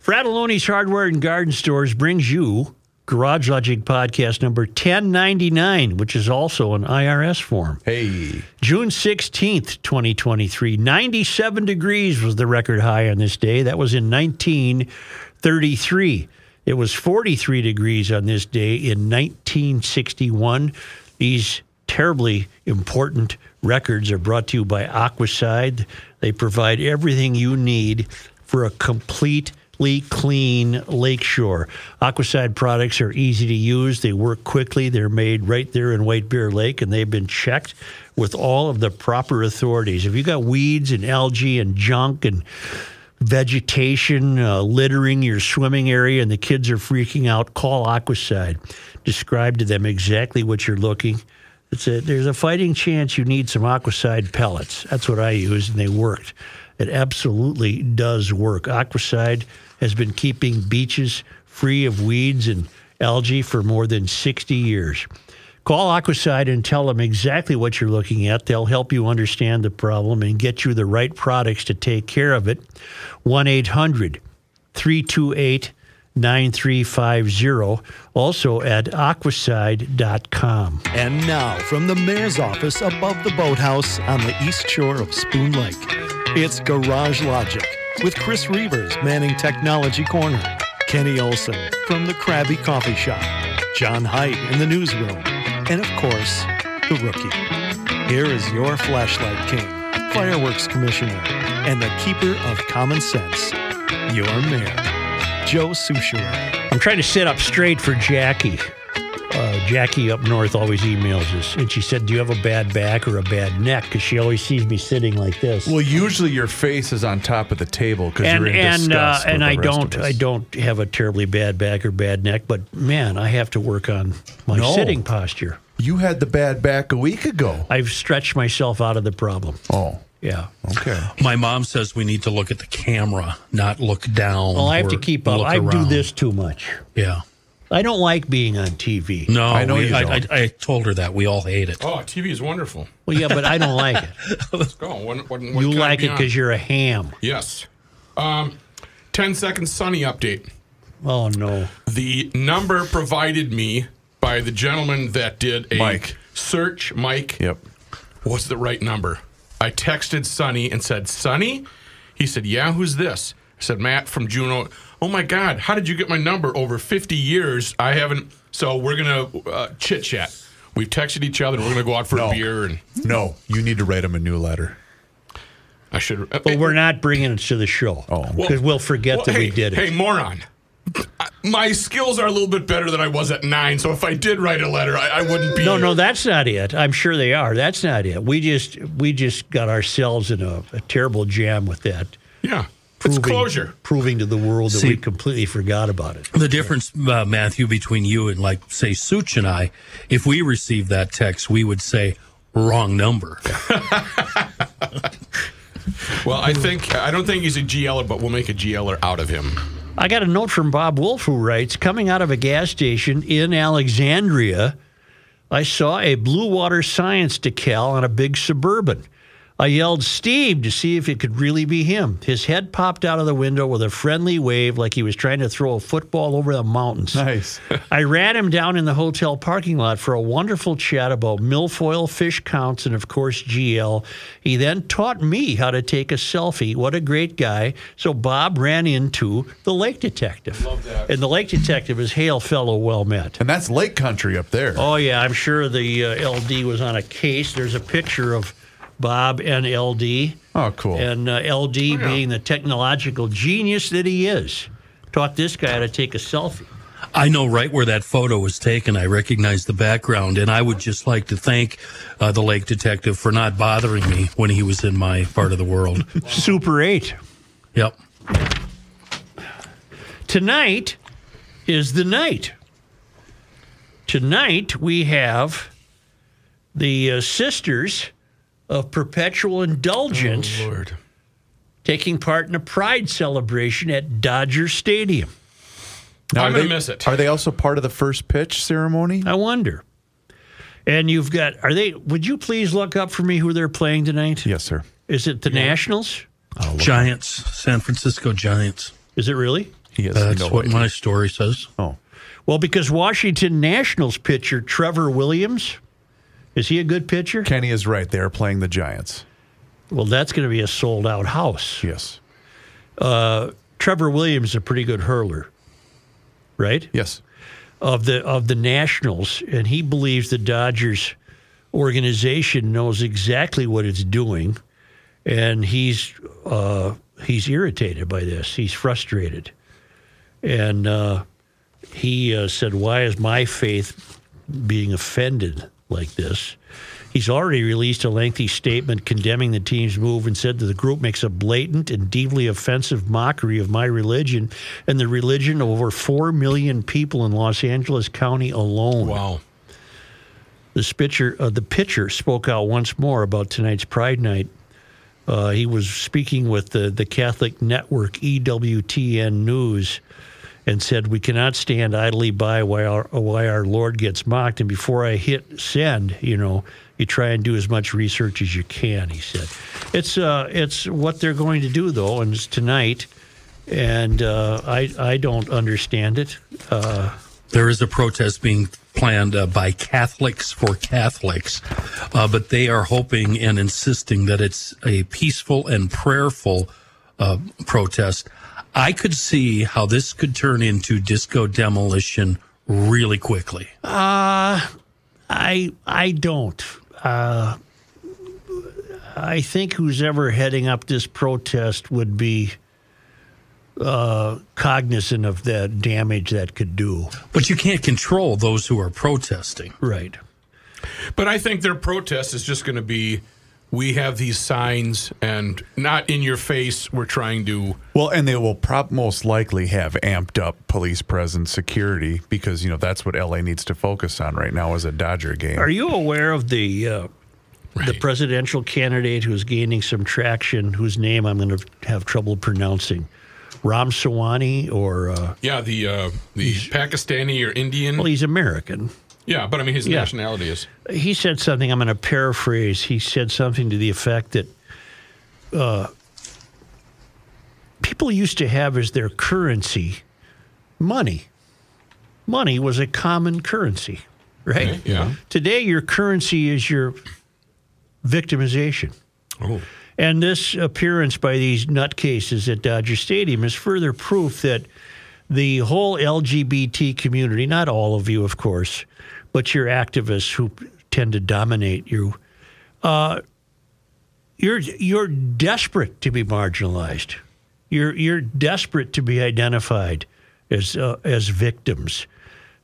Fratallone's Hardware and Garden Stores brings you Garage Logic Podcast number 1099, which is also an IRS form. Hey. June 16th, 2023. 97 degrees was the record high on this day. That was in 1933. It was 43 degrees on this day in 1961. These terribly important records are brought to you by Aquacide. They provide everything you need for a completely clean lakeshore. Aquacide products are easy to use. They work quickly. They're made right there in White Bear Lake, and they've been checked with all of the proper authorities. If you got weeds and algae and junk and vegetation uh, littering your swimming area and the kids are freaking out, call Aquacide. Describe to them exactly what you're looking. It's a, there's a fighting chance you need some Aquacide pellets. That's what I used, and they worked. It absolutely does work. Aquacide has been keeping beaches free of weeds and algae for more than 60 years. Call Aquacide and tell them exactly what you're looking at. They'll help you understand the problem and get you the right products to take care of it. 1 800 328 9350. Also at aquacide.com. And now, from the mayor's office above the boathouse on the east shore of Spoon Lake, it's Garage Logic with Chris Reeves manning Technology Corner, Kenny Olson from the Krabby Coffee Shop, John Height in the newsroom, and of course, the rookie. Here is your flashlight king, fireworks commissioner, and the keeper of common sense, your mayor, Joe Soucheray. I'm trying to sit up straight for Jackie. Uh, Jackie up north always emails us, and she said, "Do you have a bad back or a bad neck?" Because she always sees me sitting like this. Well, usually your face is on top of the table because you're in and uh, disgust with and I don't. I don't have a terribly bad back or bad neck, but man, I have to work on my No. sitting posture. You had the bad back a week ago. I've stretched myself out of the problem. Oh, Yeah. okay. My mom says we need to look at the camera, not look down. Well, I have to keep up. look I do this too much. Yeah. I don't like being on TV. No, I know we- you I, don't. I, I told her that we all hate it. Oh, TV is wonderful. Well, yeah, but I don't like it. Let's go. When, when, when You can I like be it on? because you're a ham. Yes. Um, 10 second sunny update. Oh no. The number provided me by the gentleman that did a Mike. search, Mike, Yep. was the right number. I texted Sonny and said, Sonny? He said, Yeah, who's this? I said, Matt from Juneau. Oh my God, how did you get my number? Over 50 years, I haven't. So we're going to uh, chit chat. We've texted each other. We're going to go out for No. a beer. And No, you need to write him a new letter. I should. But we're not bringing it to the show. Oh. because we'll forget Well, that hey, we did it. Hey, moron. My skills are a little bit better than I was at nine, so if I did write a letter, I, I wouldn't be. No, here. no, that's not it. I'm sure they are. That's not it. We just we just got ourselves in a, a terrible jam with that. Yeah, it's closure. Proving to the world that See- we completely forgot about it. The difference, uh, Matthew, between you and, like, say, Such and I, if we received that text, we would say, wrong number. Well, I think I don't think he's a GLer, but we'll make a GLer out of him. I got a note from Bob Wolf who writes Coming out of a gas station in Alexandria, I saw a Blue Water Science decal on a big suburban. I yelled Steve to see if it could really be him. His head popped out of the window with a friendly wave like he was trying to throw a football over the mountains. Nice. I ran him down in the hotel parking lot for a wonderful chat about milfoil, fish counts, and of course GL. He then taught me how to take a selfie. What a great guy. So Bob ran into the lake detective. Love that. And the lake detective is hail fellow well met. and that's Lake Country up there. Oh yeah, I'm sure the uh, LD was on a case. There's a picture of Bob and LD. Oh, cool. And uh, LD, being the technological genius that he is, taught this guy how to take a selfie. I know right where that photo was taken. I recognize the background, and I would just like to thank uh, the lake detective for not bothering me when he was in my part of the world. Super 8. Yep. Tonight is the night. Tonight we have the uh, Sisters of Perpetual Indulgence oh, Lord. taking part in a pride celebration at Dodger Stadium. Now, I'm are gonna they- miss it. Are they also part of the first pitch ceremony? I wonder. And you've got, are they, would you please look up for me who they're playing tonight? Yes, sir. Is it the Nationals? Giants, San Francisco Giants. Is it really? Yes, That's no what idea. my story says. Oh, Well, because Washington Nationals pitcher Trevor Williams, is he a good pitcher? Kenny is right. They are playing the Giants. Well, that's going to be a sold out house. Yes. Trevor Williams is a pretty good hurler, right? Yes. Of the of the Nationals, and he believes the Dodgers organization knows exactly what it's doing, and he's uh, he's irritated by this. He's frustrated, and uh, he uh, said, "Why is my faith being offended like this?" He's already released a lengthy statement condemning the team's move and said that the group makes a blatant and deeply offensive mockery of my religion and the religion of over 4 million people in Los Angeles County alone. Wow. The pitcher, uh, the pitcher spoke out once more about tonight's Pride Night. Uh, he was speaking with the, the Catholic network EWTN News and said, We cannot stand idly by while our, while our Lord gets mocked. And before I hit send, you know, you try and do as much research as you can, he said. It's, uh, it's what they're going to do, though, and it's tonight. And uh, I, I don't understand it. There is a protest being planned uh, by Catholics for Catholics, uh, but they are hoping and insisting that it's a peaceful and prayerful uh, protest. I could see how this could turn into disco demolition really quickly. I I don't. Uh, I think who's ever heading up this protest would be uh, cognizant of the damage that could do. But you can't control those who are protesting. Right. But I think their protest is just going to be we have these signs and not in your face. We're trying to. Well, and they will prob- most likely have amped up police presence security because, you know, that's what LA needs to focus on right now as a Dodger game. Are you aware of the uh, the presidential candidate who's gaining some traction, whose name I'm going to have trouble pronouncing? Ram Sawani, or uh, Yeah, the uh, the Pakistani or Indian. well, he's American. Yeah, but I mean his Yeah. nationality is. he said something. I'm going to paraphrase. He said something to the effect that uh, people used to have as their currency money. Money was a common currency, right? Okay, yeah. Today, your currency is your victimization. Oh. And this appearance by these nutcases at Dodger Stadium is further proof that the whole LGBT community, not all of you, of course, but your activists who tend to dominate you, uh, you're you're desperate to be marginalized. You're you're desperate to be identified as uh, as victims.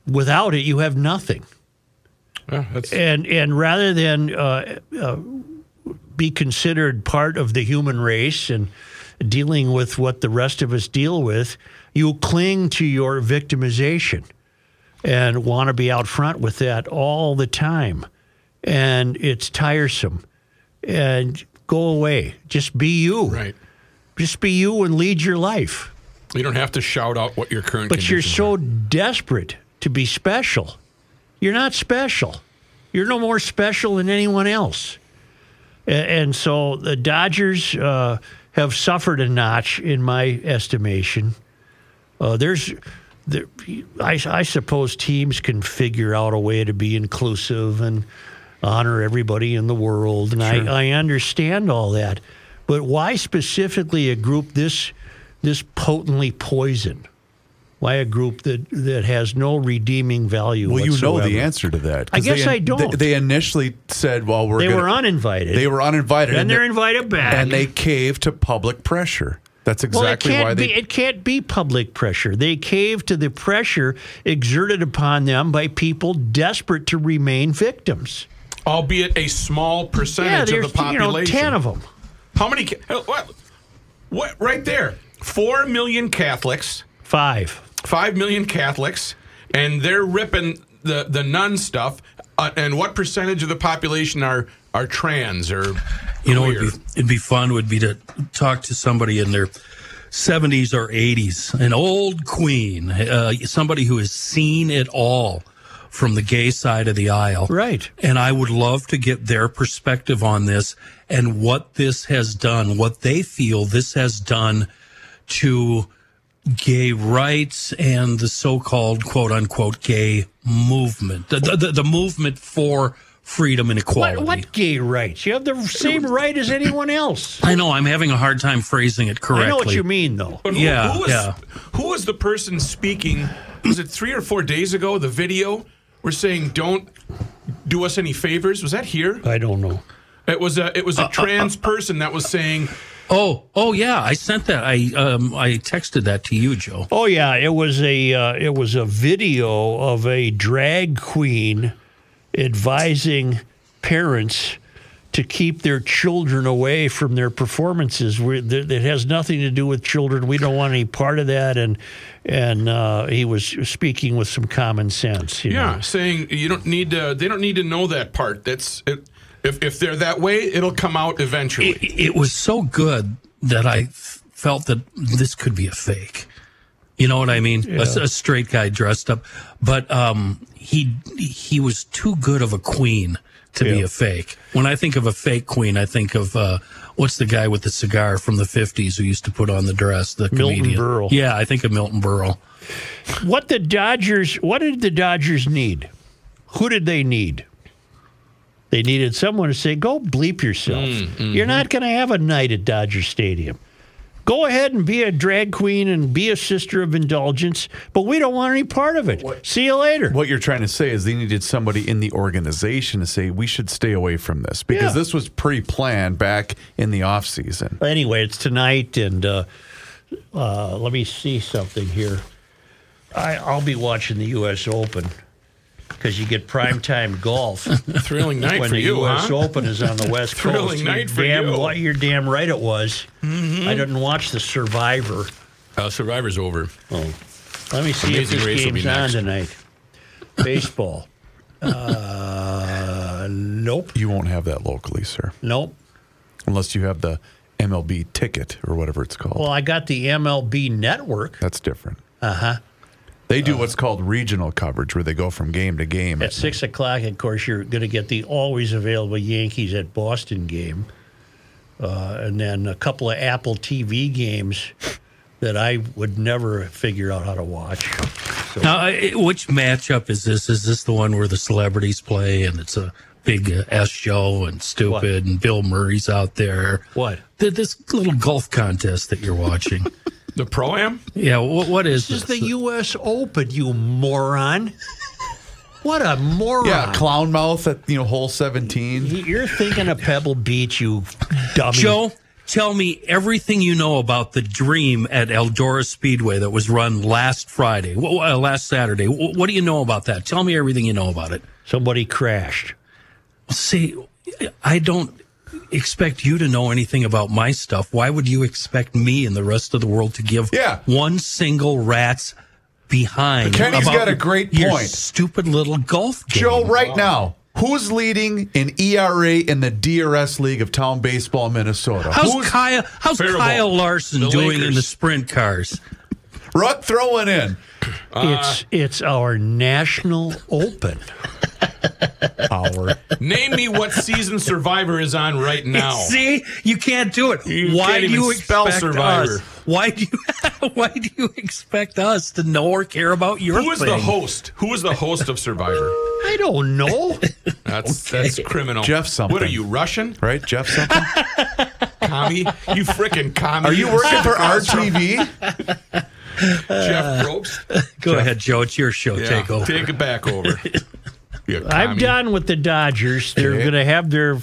Without it, you have nothing Yeah, and and rather than uh, uh, be considered part of the human race and dealing with what the rest of us deal with, you cling to your victimization and want to be out front with that all the time, and it's tiresome. And go away. Just be you. right. Just be you and lead your life. You don't have to shout out what your current. But you're so are. desperate to be special. You're not special. You're no more special than anyone else. And so the Dodgers uh, have suffered a notch in my estimation. Uh, there's, there, I, I suppose teams can figure out a way to be inclusive and honor everybody in the world, and I, I understand all that. But why specifically a group this this potently poisoned? Why a group that, that has no redeeming value? Well, you know the answer to that. I guess they, I don't. They, they initially said, "Well, we're They gonna, were uninvited. They were uninvited, Then and they're they- invited back. and they caved to public pressure. That's Well, exactly can't why they. be. It can't be public pressure. They cave to the pressure exerted upon them by people desperate to remain victims. albeit a small percentage there's of the population. you know ten of them. How many? uh, What? What? Right there. Four million Catholics. Five. Five million Catholics, and they're ripping the the nun stuff. Uh, and what percentage of the population are are trans or You know, it'd be, it'd be fun would be to talk to somebody in their 70s or 80s, an old queen, uh, somebody who has seen it all from the gay side of the aisle. Right. And I would love to get their perspective on this and what this has done, what they feel this has done to gay rights and the so-called "quote unquote" gay movement, the the, the movement for freedom and equality. What, what gay rights? You have the same right as anyone else. I know I'm having a hard time phrasing it correctly. I know what you mean, though. But Yeah, who was, yeah. Who was the person speaking? Was it three or four days ago? The video we're saying, "Don't do us any favors." Was that here? I don't know. It was a it Uh, was a trans person that was saying, Oh, oh yeah, I sent that. I um I texted that to you, Joe. Oh yeah, it was a uh, it was a video of a drag queen advising parents to keep their children away from their performances. we th- it has nothing to do with children. We don't want any part of that. And and uh, he was speaking with some common sense. you "Yeah, know. saying you don't need to. They don't need to know that part. That's it, if if they're that way, it'll come out eventually." It, it was so good that I felt that this could be a fake. You know what I mean? A, a straight guy dressed up, but um, he he was too good of a queen to be a fake. When I think of a fake queen, I think of uh, what's the guy with the cigar from the '50s who used to put on the dress? The Milton comedian. Berle. Yeah, I think of Milton Berle. What the Dodgers? What did the Dodgers need? Who did they need? They needed someone to say, "Go bleep yourself. You're not going to have a night at Dodger Stadium. Go ahead and be a drag queen and be a sister of indulgence, but we don't want any part of it. See you later." What you're trying to say is they needed somebody in the organization to say we should stay away from this because Yeah. this was pre-planned back in the off season. Anyway, it's tonight, and uh, uh, let me see something here. I, I'll be watching the U.S. Open because you get primetime golf. Thrilling night when for the you, U.S. huh? Open is on the West Thrilling Coast. night for damn, you. Mm-hmm. what- You're damn right it was. I didn't watch the Survivor. Uh, Survivor's over. Oh, let me see Amazing if Race this will be game's on next. tonight. Baseball. Uh, nope, You won't have that locally, sir, nope. unless you have the MLB ticket or whatever it's called. Well, I got the MLB Network That's different. Uh huh. They do what's called regional coverage, where they go from game to game. at six o'clock. Of course, you're going to get the always available Yankees at Boston game, uh, and then a couple of Apple TV games that I would never figure out how to watch. So, Now, I- which matchup is this? Is this the one where the celebrities play and it's a big uh, S show and stupid and Bill Murray's out there? what? Th- This little golf contest that you're watching. The pro am. yeah, what, what is This is this? the U.S. Open, you moron. What a moron. yeah, clown mouth at you know hole seventeen. You're thinking of Pebble Beach, you dummy. Joe, tell me everything you know about the dream at Eldora Speedway that was run last Friday, w- uh, last Saturday. What do you know about that? Tell me everything you know about it. Somebody crashed. See, I don't expect you to know anything about my stuff. Why would you expect me and the rest of the world to give Yeah. one single rat's behind? Kenny's about got a great your point. Stupid little golf game. Joe, right now, who's leading in ERA in the DRS League of Town Baseball, Minnesota? How's who's Kyle? How's Kyle. Larson The doing in the sprint cars? Rutt throwing in? it's it's our national open. Our. Name me what season Survivor is on right now. See, you can't do it. You why can't do you spell expect Survivor. us? Why do you? why do you expect us to know or care about your Who is thing? the host? Who is the host of Survivor? I don't know. That's that's criminal. Jeff something. What are you Russian? right, Jeff? Something? Commie? You freaking commie? Are you working for RTV? Jeff Probst? Go ahead, Joe. It's your show. Yeah, Take over. Take it back over. I'm done with the Dodgers. They're Okay. going to have their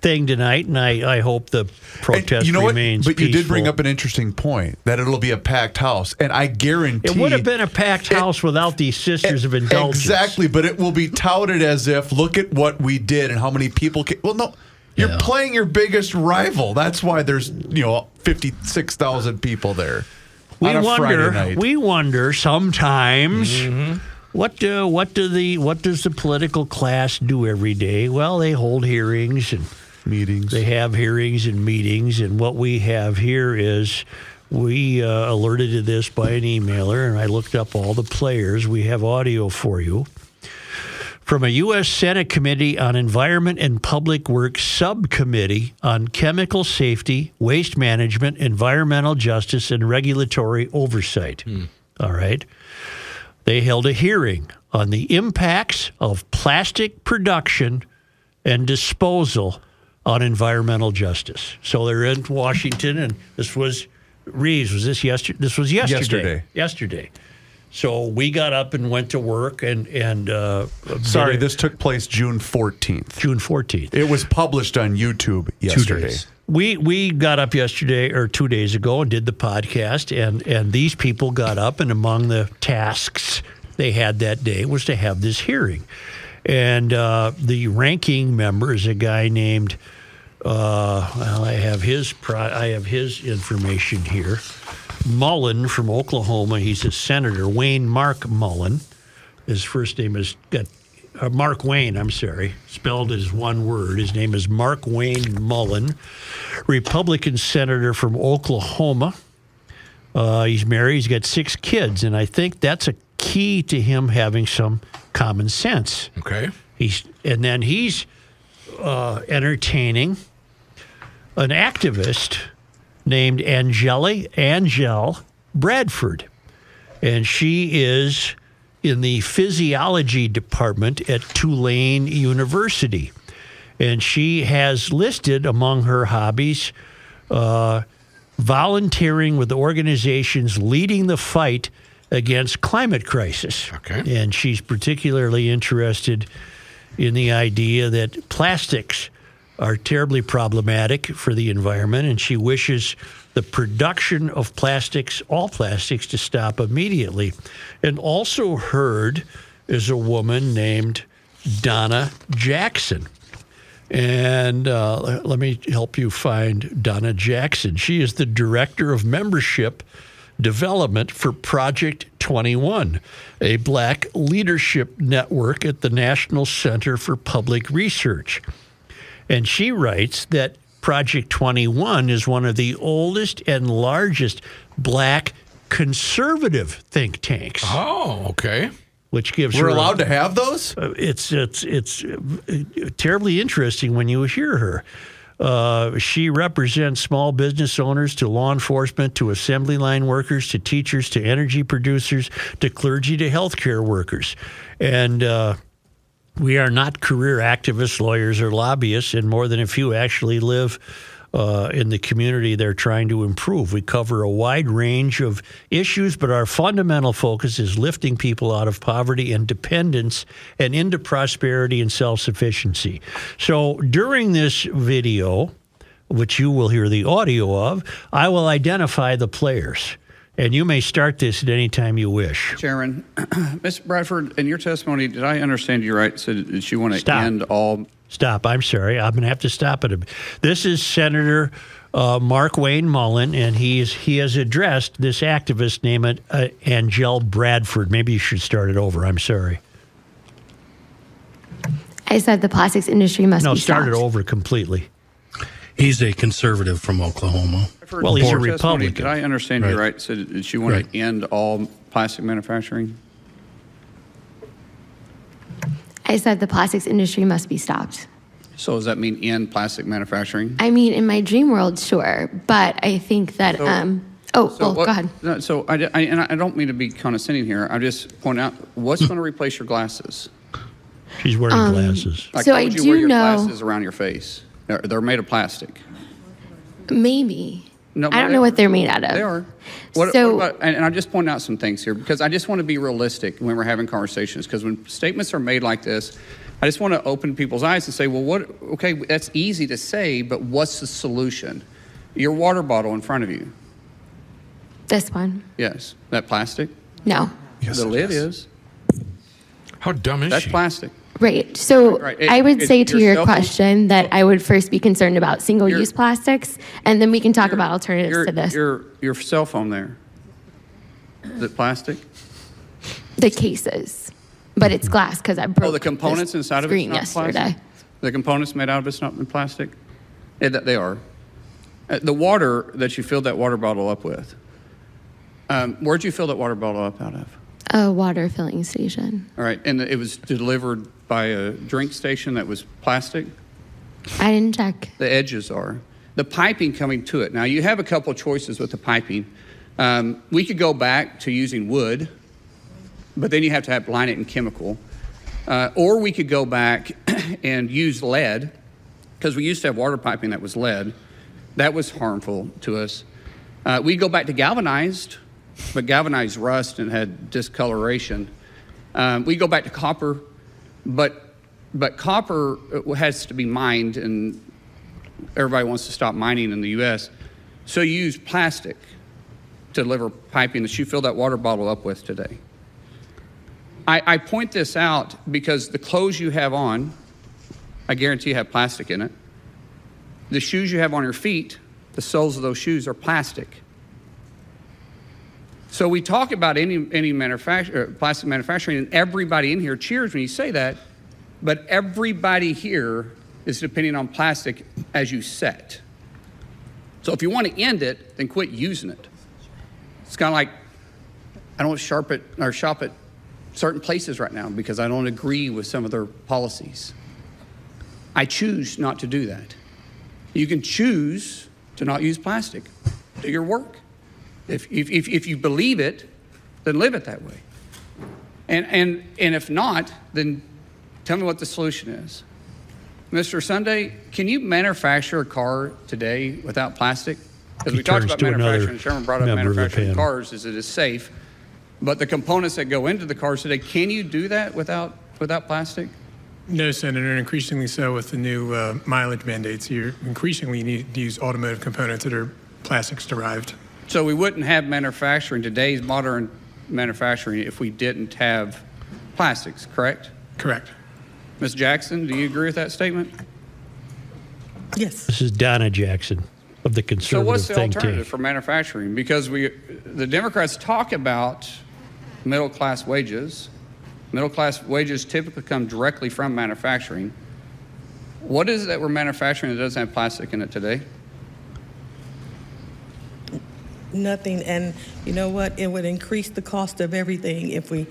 thing tonight, and I, I hope the protest And you know what? remains. But you did bring up an interesting point that it'll be a packed house, and I guarantee It would have been a packed house without these sisters eh, of indulgence. Exactly, but it will be touted as if look at what we did and how many people. Came. Well, no, you're Yeah. playing your biggest rival. That's why there's you know fifty six thousand people there. We on a Friday wonder. We wonder sometimes. Mm-hmm. What do what do the what does the political class do every day? Well, they hold hearings and meetings. they have hearings and meetings, and what we have here is we uh, alerted to this by an emailer, and I looked up all the players. We have audio for you from a U.S. Senate Committee on Environment and Public Works Subcommittee on Chemical Safety, Waste Management, Environmental Justice, and Regulatory Oversight. Hmm. All right. They held a hearing on the impacts of plastic production and disposal on environmental justice. So they're in Washington, and this was Reeves. Was this yesterday? This was yesterday. Yesterday. Yesterday. So we got up and went to work, and and uh, Sorry, this took place June 14th. June fourteenth. It was published on YouTube yesterday. We we got up yesterday or two days ago and did the podcast, and and these people got up, and among the tasks they had that day was to have this hearing, and uh, the ranking member is a guy named. Uh, well, I have his pro- I have his information here. Mullin from Oklahoma. He's a senator. Wayne Mark Mullin. His first name is got uh, Mark Wayne. I'm sorry, spelled as one word. His name is Mark Wayne Mullin, Republican senator from Oklahoma. Uh, he's married. He's got six kids, and I think that's a key to him having some common sense. Okay. He's and then he's uh, entertaining an activist named Angeli Angel Bradford, and she is in the physiology department at Tulane University, and she has listed among her hobbies uh, volunteering with organizations leading the fight against climate crisis. Okay. And she's particularly interested in the idea that plastics are terribly problematic for the environment, and she wishes the production of plastics, all plastics, to stop immediately. And also heard is a woman named Donna Jackson. And uh, let me help you find Donna Jackson. She is the director of membership development for Project 21, a black leadership network at the National Center for Public Research. And she writes that Project 21 is one of the oldest and largest black conservative think tanks, Oh, okay. which gives We're her a- allowed to have those? uh, it's it's it's uh, terribly interesting when you hear her. Uh, she represents small business owners to law enforcement to assembly line workers to teachers to energy producers to clergy to healthcare workers, and. We are not career activists, lawyers, or lobbyists, and more than a few actually live uh, in the community they're trying to improve. We cover a wide range of issues, but our fundamental focus is lifting people out of poverty and dependence and into prosperity and self sufficiency. So during this video, which you will hear the audio of, I will identify the players. And you may start this at any time you wish. Chairman, Ms. Bradford, in your testimony, did I understand you right? Said that you want to Stop. end all. Stop. I'm sorry. I'm going to have to stop it. This is Senator uh, Mark Wayne Mullin, and he is he has addressed this activist named uh, Angel Bradford. Maybe you should start it over. I'm sorry. I said the plastics industry must No, be start it over completely. He's a conservative from Oklahoma. Bradford, Well, he's a Republican. Did I understand you Right. right? Said that you want Right. to end all plastic manufacturing? I said the plastics industry must be stopped. So does that mean end plastic manufacturing? I mean, in my dream world, sure, but I think that. So- um, oh, So well, what- go ahead. No, so I, I- and I don't mean to be condescending here. I just point out what's going to replace your glasses. She's wearing glasses. Like, So why I would you do wear your know- glasses around your face. They're, they're made of plastic. Maybe. No, I don't know what they're made out of. They are. What, So- what about, and, and I'm just point out some things here because I just want to be realistic when we're having conversations. Because when statements are made like this, I just want to open people's eyes and say, well, what? Okay, that's easy to say, but what's the solution? Your water bottle in front of you. This one. Yes, that plastic. No. Yes, the lid is. is. How dumb is That's she? plastic. Right. So Right, it- I would it- say to your your cell phone- question that I would first be concerned about single use Your- plastics, and then we can talk about alternatives your, to this. Your your cell phone there. Is it plastic? the cases. But it's glass because I broke Oh, the components inside of it's screen not yesterday. plastic. The components made out of it's not in plastic. Yeah, that they are. Uh, The water that you filled that water bottle up with. Um, where'd you fill that water bottle up out of? A water filling station. All right, and it was delivered by a drink station that was plastic? I didn't check. The edges are. The piping coming to it. Now, you have a couple choices with the piping. Um, we could go back to using wood, but then you have to have line it in chemical. Uh, or we could go back and use lead, because we used to have water piping that was lead. That was harmful to us. Uh, we go back to galvanized, but galvanized rust and had discoloration. Um, we go back to copper, but but copper uh, has to be mined, and everybody wants to stop mining in the U.S. So you use plastic to deliver piping that you fill that water bottle up with today. I, I point this out because the clothes you have on, I guarantee you have plastic in it. The shoes you have on your feet, the soles of those shoes are plastic. So we talk about any, any uh, plastic manufacturing, and everybody in here cheers when you say that, but everybody here is depending on plastic as you set. So if you want to end it, then quit using it. It's kind of like I don't or shop at certain places right now because I don't agree with some of their policies. I choose not to do that. You can choose to not use plastic. Do your work. If, if, if, if you believe it, then live it that way. And, and, and if not, then tell me what the solution is. Mr. Sunday, can you manufacture a car today without plastic? Because we talked about manufacturing. Sherman brought up member of the manufacturing cars is it is safe. But the components that go into the cars today, can you do that without, without plastic? No, Senator, and increasingly so with the new uh, mileage mandates. You're increasingly need to use automotive components that are plastics derived. So we wouldn't have manufacturing, today's modern manufacturing, if we didn't have plastics, correct? Correct. Ms. Jackson, do you agree with that statement? Yes. This is Donna Jackson of the conservative. So conservative what's the think alternative tank. for manufacturing? Because we, the Democrats talk about middle class wages. Middle class wages typically come directly from manufacturing. What is it that we're manufacturing that doesn't have plastic in it today? Nothing. And you know what? It would increase the cost of everything if we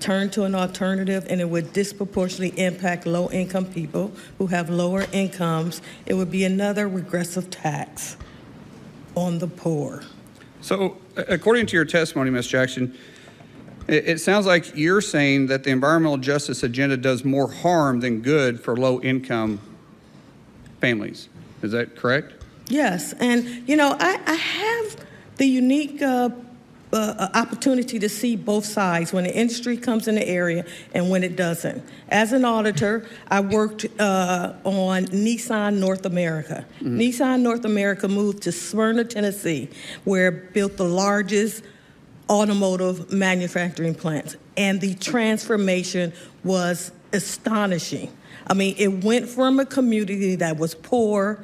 turn to an alternative, and it would disproportionately impact low income people who have lower incomes. It would be another regressive tax on the poor. So, according to your testimony, Ms. Jackson, it, it sounds like you're saying that the environmental justice agenda does more harm than good for low income families. Is that correct? Yes, and you know, I, I have the unique uh, uh, opportunity to see both sides when the industry comes in the area and when it doesn't. As an auditor, I worked uh, on Nissan North America. Nissan North America moved to Smyrna, Tennessee, where it built the largest automotive manufacturing plants. And the transformation was astonishing. I mean, it went from a community that was poor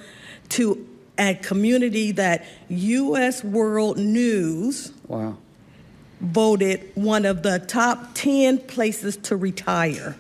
to a community that U.S. World News Wow. voted one of the top 10 places to retire.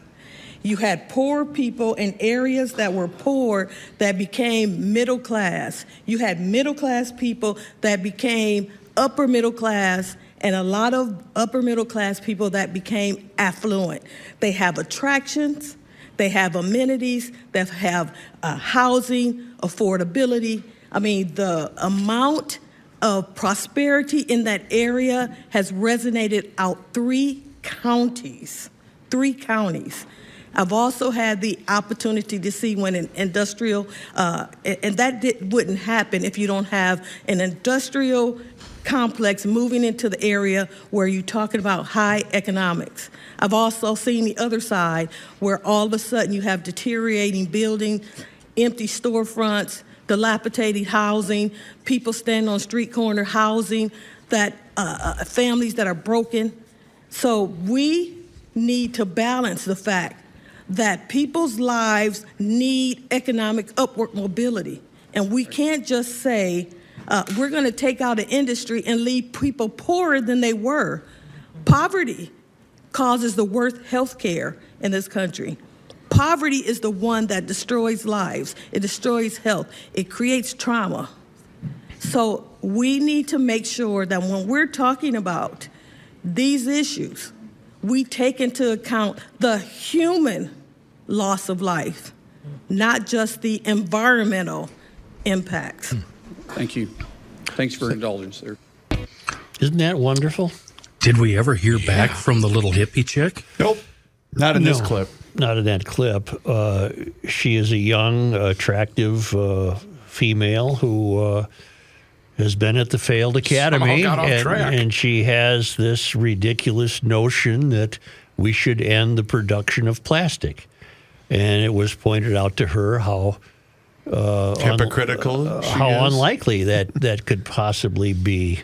You had poor people in areas that were poor that became middle class. You had middle class people that became upper middle class, and a lot of upper middle class people that became affluent. They have attractions, they have amenities, they have uh, housing, affordability. I mean, the amount of prosperity in that area has resonated out three counties. Three counties. I've also had the opportunity to see when an industrial, uh, and that did, wouldn't happen if you don't have an industrial complex moving into the area where you're talking about high economics. I've also seen the other side where all of a sudden you have deteriorating buildings, empty storefronts, dilapidated housing, people standing on street corner housing, that uh, uh, families that are broken. So we need to balance the fact that people's lives need economic upward mobility. And we can't just say, uh, we're going to take out an industry and leave people poorer than they were. Poverty causes the worst health care in this country. Poverty is the one that destroys lives, it destroys health, it creates trauma. So we need to make sure that when we're talking about these issues, we take into account the human loss of life, not just the environmental impacts. Hmm. Thank you. Thanks for indulgence sir. Isn't that wonderful? Did we ever hear back from the little hippie chick? Nope. Not in this clip. Not in that clip. Uh, she is a young, attractive uh, female who uh, has been at the failed academy, got and, track. and she has this ridiculous notion that we should end the production of plastic. And it was pointed out to her how Hypocritical. she how is. unlikely that that could possibly be.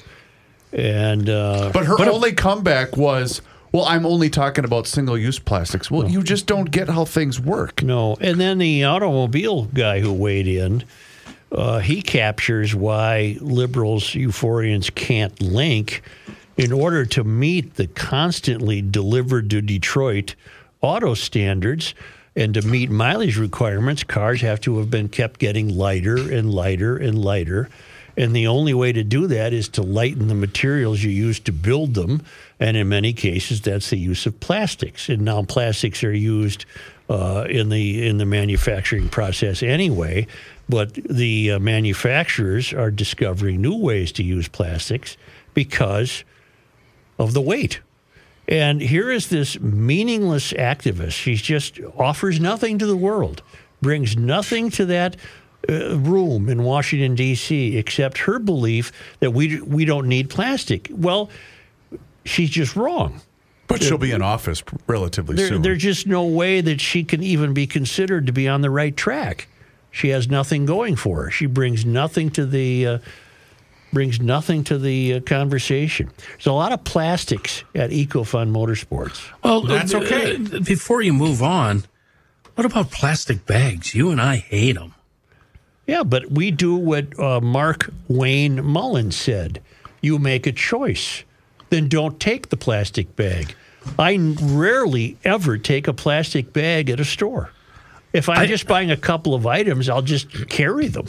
And uh, But her only comeback was, well, I'm only talking about single use plastics. Well, you just don't get how things work. No, and then the automobile guy who weighed in, uh, he captures why liberals, euphorians can't link in order to meet the constantly delivered to Detroit auto standards and to meet mileage requirements. Cars have to have been kept getting lighter and lighter and lighter. And the only way to do that is to lighten the materials you use to build them. And in many cases, that's the use of plastics. And now plastics are used uh, in the in the manufacturing process anyway. But the uh, manufacturers are discovering new ways to use plastics because of the weight. And here is this meaningless activist. She just offers nothing to the world, brings nothing to that uh, room in Washington D.C. except her belief that we we don't need plastic. Well, she's just wrong. But she'll be in office relatively There, soon. there's just no way that she can even be considered to be on the right track. She has nothing going for her. She brings nothing to the uh, brings nothing to the uh, conversation. There's a lot of plastics at EcoFund Motorsports. Well, That's uh, okay. uh, before you move on, what about plastic bags? You and I hate them. Yeah, but we do what uh, Mark Wayne Mullin said. You make a choice, then don't take the plastic bag. I rarely ever take a plastic bag at a store. If I'm I- just buying a couple of items, I'll just carry them.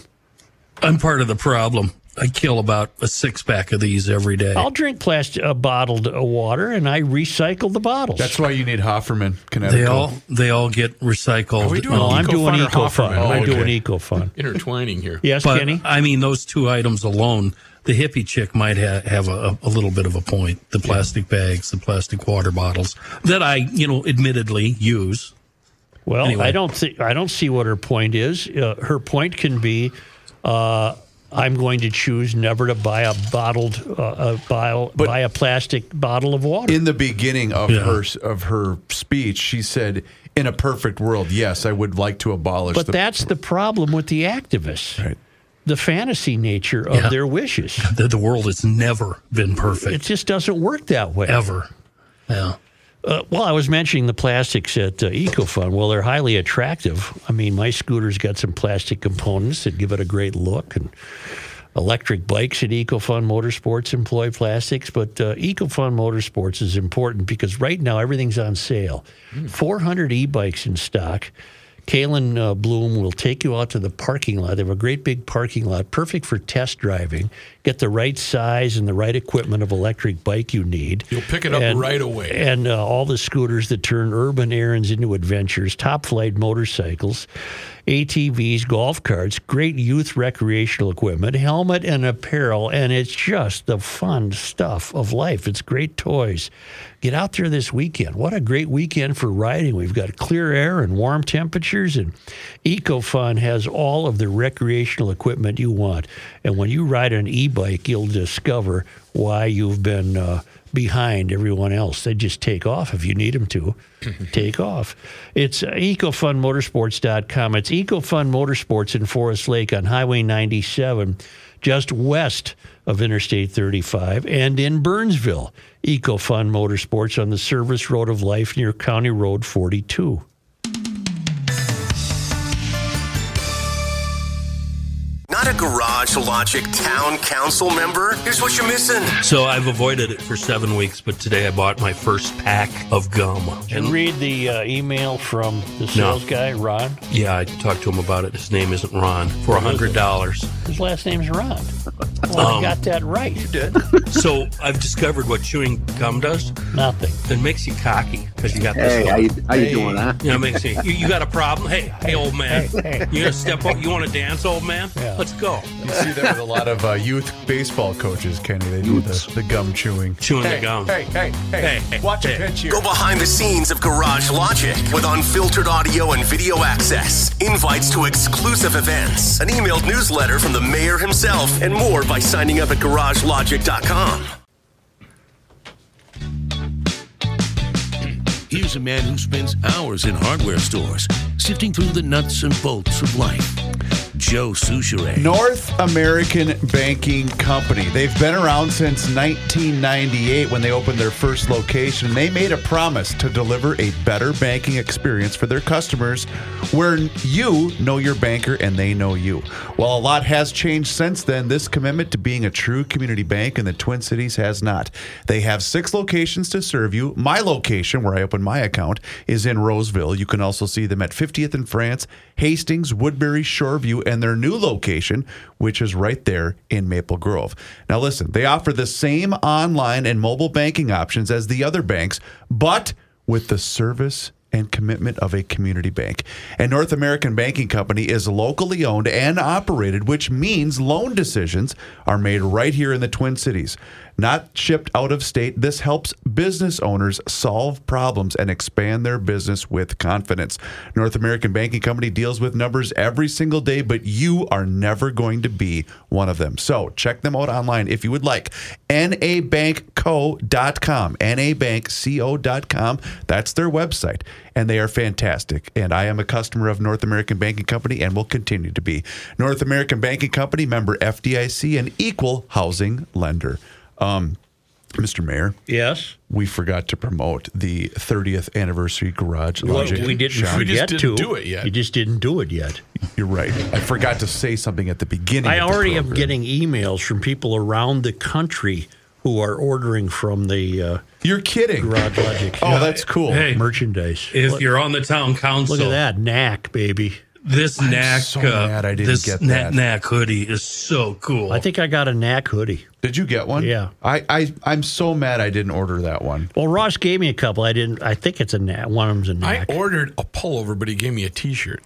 I'm part of the problem. I kill about a six pack of these every day. I'll drink plastic uh, bottled uh, water and I recycle the bottles. That's why you need Hofferman, Connecticut. They all they all get recycled. Are we doing no, I'm Eco doing Fun or EcoFund. I'm Oh, doing okay. EcoFund. Intertwining here. Yes, but Kenny? I mean, those two items alone, the hippie chick might ha- have a, a little bit of a point. The plastic bags, the plastic water bottles that I, you know, admittedly use. Well, Anyway. I don't think I don't see what her point is. Uh, her point can be, uh, I'm going to choose never to buy a bottled, uh, a buy, buy a plastic bottle of water. in the beginning of Yeah. her of her speech, she said, "In a perfect world, yes, I would like to abolish." but the, that's the problem with the activists, Right. The fantasy nature of Yeah. their wishes. The, the world has never been perfect, It just doesn't work that way. ever. Yeah. Uh, well, I was mentioning the plastics at uh, EcoFun. Well, they're highly attractive. I mean, my scooter's got some plastic components that give it a great look, and electric bikes at EcoFun Motorsports employ plastics. But uh, EcoFun Motorsports is important because right now everything's on sale. 400 e-bikes in stock. Kalen uh, Bloom will take you out to the parking lot. They have a great big parking lot, perfect for test driving. Get the right size and the right equipment of electric bike you need. You'll pick it up And- right away. And uh, all the scooters that turn urban errands into adventures, top flight motorcycles, ATVs, golf carts, great youth recreational equipment, helmet and apparel, and it's just the fun stuff of life. It's great toys. Get out there this weekend. What a great weekend for riding. We've got clear air and warm temperatures, and EcoFun has all of the recreational equipment you want. And when you ride an e bike, you'll discover why you've been. Uh, behind everyone else. They just take off if you need them to. take off. It's uh, ecofundmotorsports.com. It's EcoFun Motorsports in Forest Lake on Highway 97, just west of Interstate 35, and in Burnsville. EcoFun Motorsports on the Service Road of Life near County Road 42. Not a garage Garage Logic Town Council member? Here's what you're missing. So I've avoided it for seven weeks, but today I bought my first pack of gum. Did you read the uh, email from the sales guy, Ron? Yeah, I talked to him about it. His name isn't Ron. For a hundred dollars. His last name's Ron. Well, I Um, got that right. You did. So I've discovered what chewing gum does. Nothing. It makes you cocky because you got this. Hey, how you, how you doing, huh? You know, it makes you, you. You got a problem? Hey, hey, old man. Hey, hey. You gonna step up? You want to dance, old man? Yeah. Let's go. You see that with a lot of uh, youth baseball coaches, Kenny. They do the, the gum chewing. Chewing hey, the gum. Hey, hey, hey, Hey, hey, watch hey. a pitch here. Go behind the scenes of Garage Logic with unfiltered audio and video access, invites to exclusive events, an emailed newsletter from the mayor himself, and more by signing up at garagelogic.com. Here's a man who spends hours in hardware stores, sifting through the nuts and bolts of life. Joe Soucheray. North American Banking Company. They've been around since 1998 when they opened their first location. They made a promise to deliver a better banking experience for their customers where you know your banker and they know you. While a lot has changed since then, this commitment to being a true community bank in the Twin Cities has not. They have six locations to serve you. My location, where I opened my account, is in Roseville. You can also see them at 50th and France, Hastings, Woodbury, Shoreview, and their new location, which is right there in Maple Grove. Now, listen, they offer the same online and mobile banking options as the other banks, but with the service and commitment of a community bank. And North American Banking Company is locally owned and operated, which means loan decisions are made right here in the Twin Cities, not shipped out of state. This helps business owners solve problems and expand their business with confidence. North American Banking Company deals with numbers every single day, but you are never going to be one of them. So check them out online if you would like. nabankco.com. nabankco.com. That's their website. And they are fantastic. And I am a customer of North American Banking Company and will continue to be. North American Banking Company, member FDIC, and equal housing lender. Um, Mr. Mayor, Yes. we forgot to promote the 30th anniversary Garage Well, Logic. we didn't Shop. We just didn't to. do it yet. You just didn't do it yet. You're right. I forgot to say something at the beginning. I of the already am getting emails from people around the country who are ordering from the uh, You're kidding. Garage Logic Oh, that's cool. Hey, merchandise. if Look- you're on the town council, Look at that knack, baby. This I'm knack, so uh, mad I didn't this get knack, that. knack hoodie is so cool. I think I got a knack hoodie. Did you get one? Yeah. I, I I'm so mad I didn't order that one. Well, Ross gave me a couple. I didn't. I think it's a knack. One of them's a I knack. I ordered a pullover, but he gave me a T-shirt.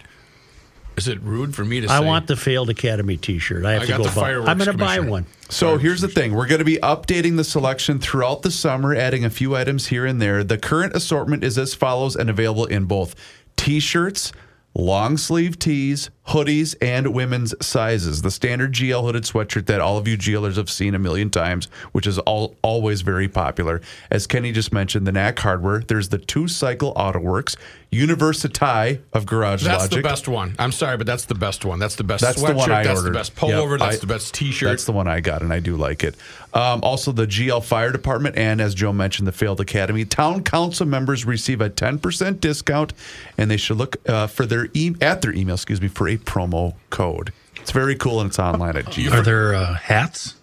Is it rude for me to say I say? want the failed academy T-shirt. I have I to go buy. I'm going to buy one. So here's the thing. We're going to be updating the selection throughout the summer, adding a few items here and there. The current assortment is as follows and available in both t-shirts, long sleeve tees, hoodies, and women's sizes. The standard GL hooded sweatshirt that all of you GLers have seen a million times, which is all, always very popular. As Kenny just mentioned, the Knack hardware. There's the two cycle Auto AutoWorks, Universitai of Garage That's Logic. That's the best one. I'm sorry, but that's the best one. That's the best That's sweatshirt. the one I that's ordered. the best pullover. Yep, that's I- the best T-shirt. That's the one I got, and I do like it. Um, also, the GL Fire Department and, as Joe mentioned, the Failed Academy. Town council members receive a 10% discount, and they should look uh, for their e- at their email, excuse me, for a promo code. It's very cool, and it's online at GL. Are there uh, hats?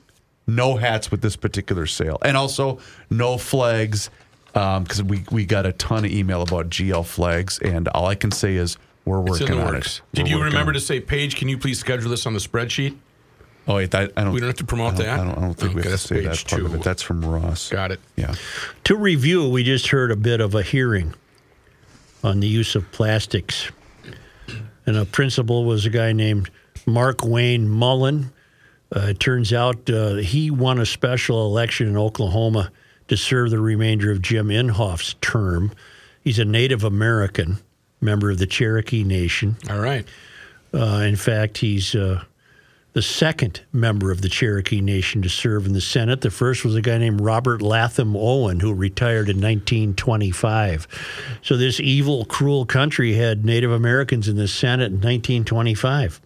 No hats with this particular sale, and also no flags because we we got a ton of email about GL flags, and all I can say is we're working on works. it. Did We're you remember on to say, Paige? Can you please schedule this on the spreadsheet? Oh wait, I, I don't. We don't have to promote I that? I don't, I don't think we Okay, have to say that page part of it. That's from Ross. Got it. Yeah. To review, we just heard a bit of a hearing on the use of plastics. And a principal was a guy named Mark Wayne Mullin. Uh, it turns out uh, he won a special election in Oklahoma to serve the remainder of Jim Inhofe's term. He's a Native American member of the Cherokee Nation. All right. Uh, in fact, he's uh, the second member of the Cherokee Nation to serve in the Senate. The first was a guy named Robert Latham Owen, who retired in 1925. So this evil, cruel country had Native Americans in the Senate in 1925.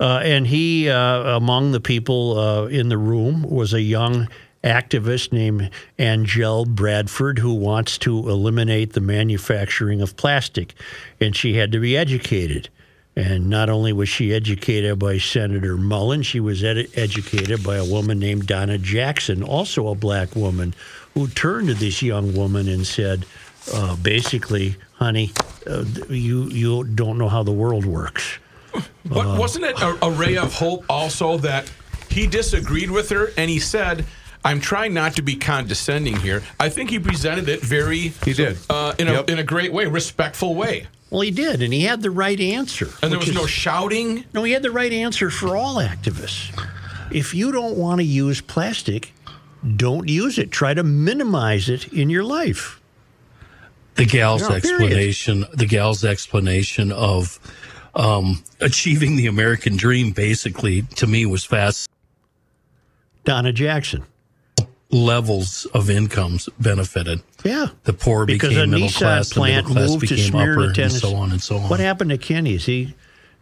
Uh, and he, uh, among the people uh, in the room, was a young activist named Angel Bradford who wants to eliminate the manufacturing of plastic. And she had to be educated. And not only was she educated by Senator Mullin, she was ed- educated by a woman named Donna Jackson, also a black woman, who turned to this young woman and said, uh, basically, honey, uh, you, you don't know how the world works. But Uh, wasn't it a, a ray of hope also that he disagreed with her and he said, I'm trying not to be condescending here. I think he presented it very He did. uh, in, a, Yep. in a great way, respectful way. Well, he did, and he had the right answer. And there which was no shouting. No, he had the right answer for all activists. If you don't want to use plastic, don't use it. Try to minimize it in your life. the gal's Yeah, period. explanation the gal's explanation of um, achieving the american dream basically to me was fast Donna Jackson. Levels of incomes benefited Yeah. the poor Because became a middle Nissan class the plant middle class moved to became Smyrna, upper and Tennessee. so on and so on What happened to Kenny? Is he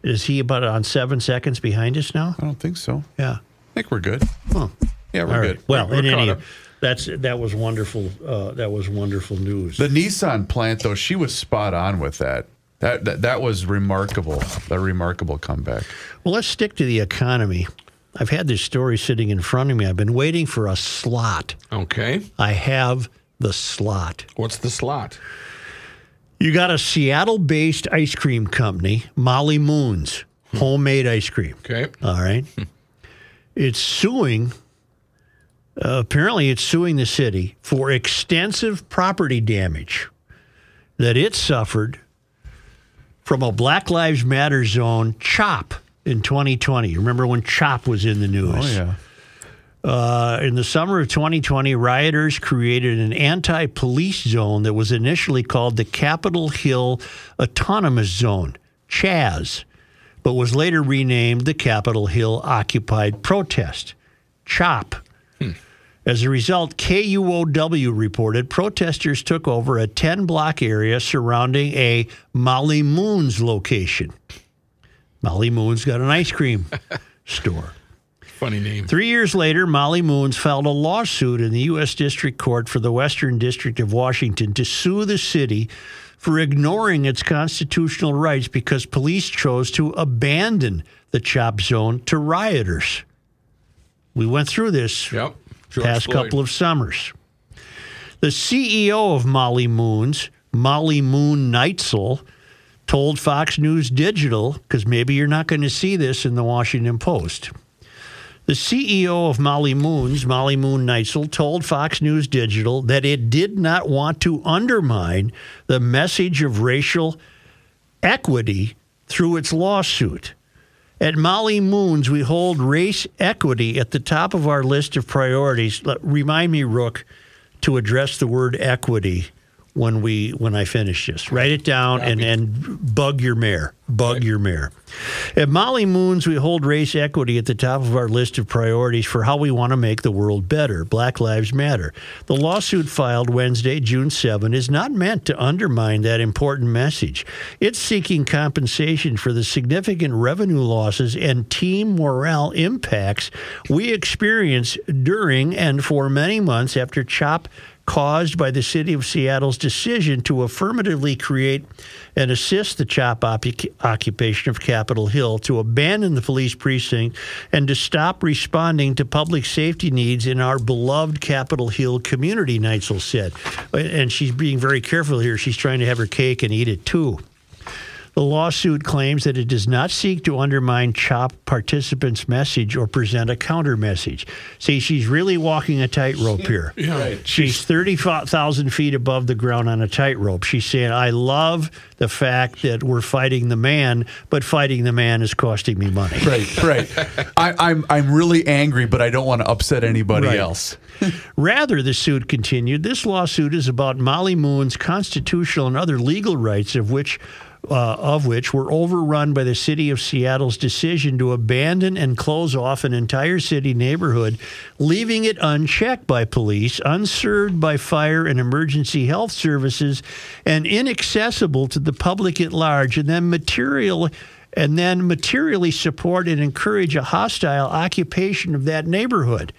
is he about on seven seconds behind us now? I don't think so. Yeah. I think we're good. Huh. Yeah, we're All right. good. Well, We're- in we're any up. that's that was wonderful. Uh, that was wonderful news. The Nissan plant, though, she was spot on with that. That that, that was remarkable. A remarkable comeback. Well, let's stick to the economy. I've had this story sitting in front of me. I've been waiting for a slot. Okay. I have the slot. What's the slot? You got a Seattle based ice cream company, Molly Moons, homemade ice cream. Okay. All right. it's suing, uh, apparently, it's suing the city for extensive property damage that it suffered from a Black Lives Matter zone CHOP in 2020. Remember when CHOP was in the news? Oh yeah. Uh, in the summer of 2020, rioters created an anti police zone that was initially called the Capitol Hill Autonomous Zone, CHAZ, but was later renamed the Capitol Hill Occupied Protest, CHOP. As a result, KUOW reported protesters took over a 10 block area surrounding a Molly Moons location. Molly Moon's got an ice cream store. Funny name. Three years later, Molly Moons filed a lawsuit in the U.S. District Court for the Western District of Washington to sue the city for ignoring its constitutional rights because police chose to abandon the chop zone to rioters. We went through this Yep. George past Floyd. couple of summers. The CEO of Molly Moons, Molly Moon Neitzel, told Fox News Digital, because maybe you're not going to see this in the Washington Post. The CEO of Molly Moons, Molly Moon Neitzel, told Fox News Digital that it did not want to undermine the message of racial equity through its lawsuit. At Molly Moons, we hold race equity at the top of our list of priorities. Remind me, Rook, to address the word equity when we when I finish this. Write it down and, and bug your mayor. Bug your mayor. At Molly Moons, we hold race equity at the top of our list of priorities for how we want to make the world better. Black Lives Matter. The lawsuit filed Wednesday, June 7, is not meant to undermine that important message. It's seeking compensation for the significant revenue losses and team morale impacts we experienced during and for many months after CHOP caused by the city of Seattle's decision to affirmatively create and assist the CHOP oppu- occupation of Capitol Hill, to abandon the police precinct, and to stop responding to public safety needs in our beloved Capitol Hill community, Neitzel said. And she's being very careful here. She's trying to have her cake and eat it too. The lawsuit claims that it does not seek to undermine CHOP participants' message or present a counter message. See, she's really walking a tightrope here. Yeah. She's 30,000 feet above the ground on a tightrope. She's saying, I love the fact that we're fighting the man, but fighting the man is costing me money. Right, right. I, I'm I'm really angry, but I don't want to upset anybody Right. else. Rather, the suit continued. This lawsuit is about Molly Moon's constitutional and other legal rights, of which uh, of which were overrun by the city of Seattle's decision to abandon and close off an entire city neighborhood, leaving it unchecked by police, unserved by fire and emergency health services, and inaccessible to the public at large, and then material and then materially support and encourage a hostile occupation of that neighborhood.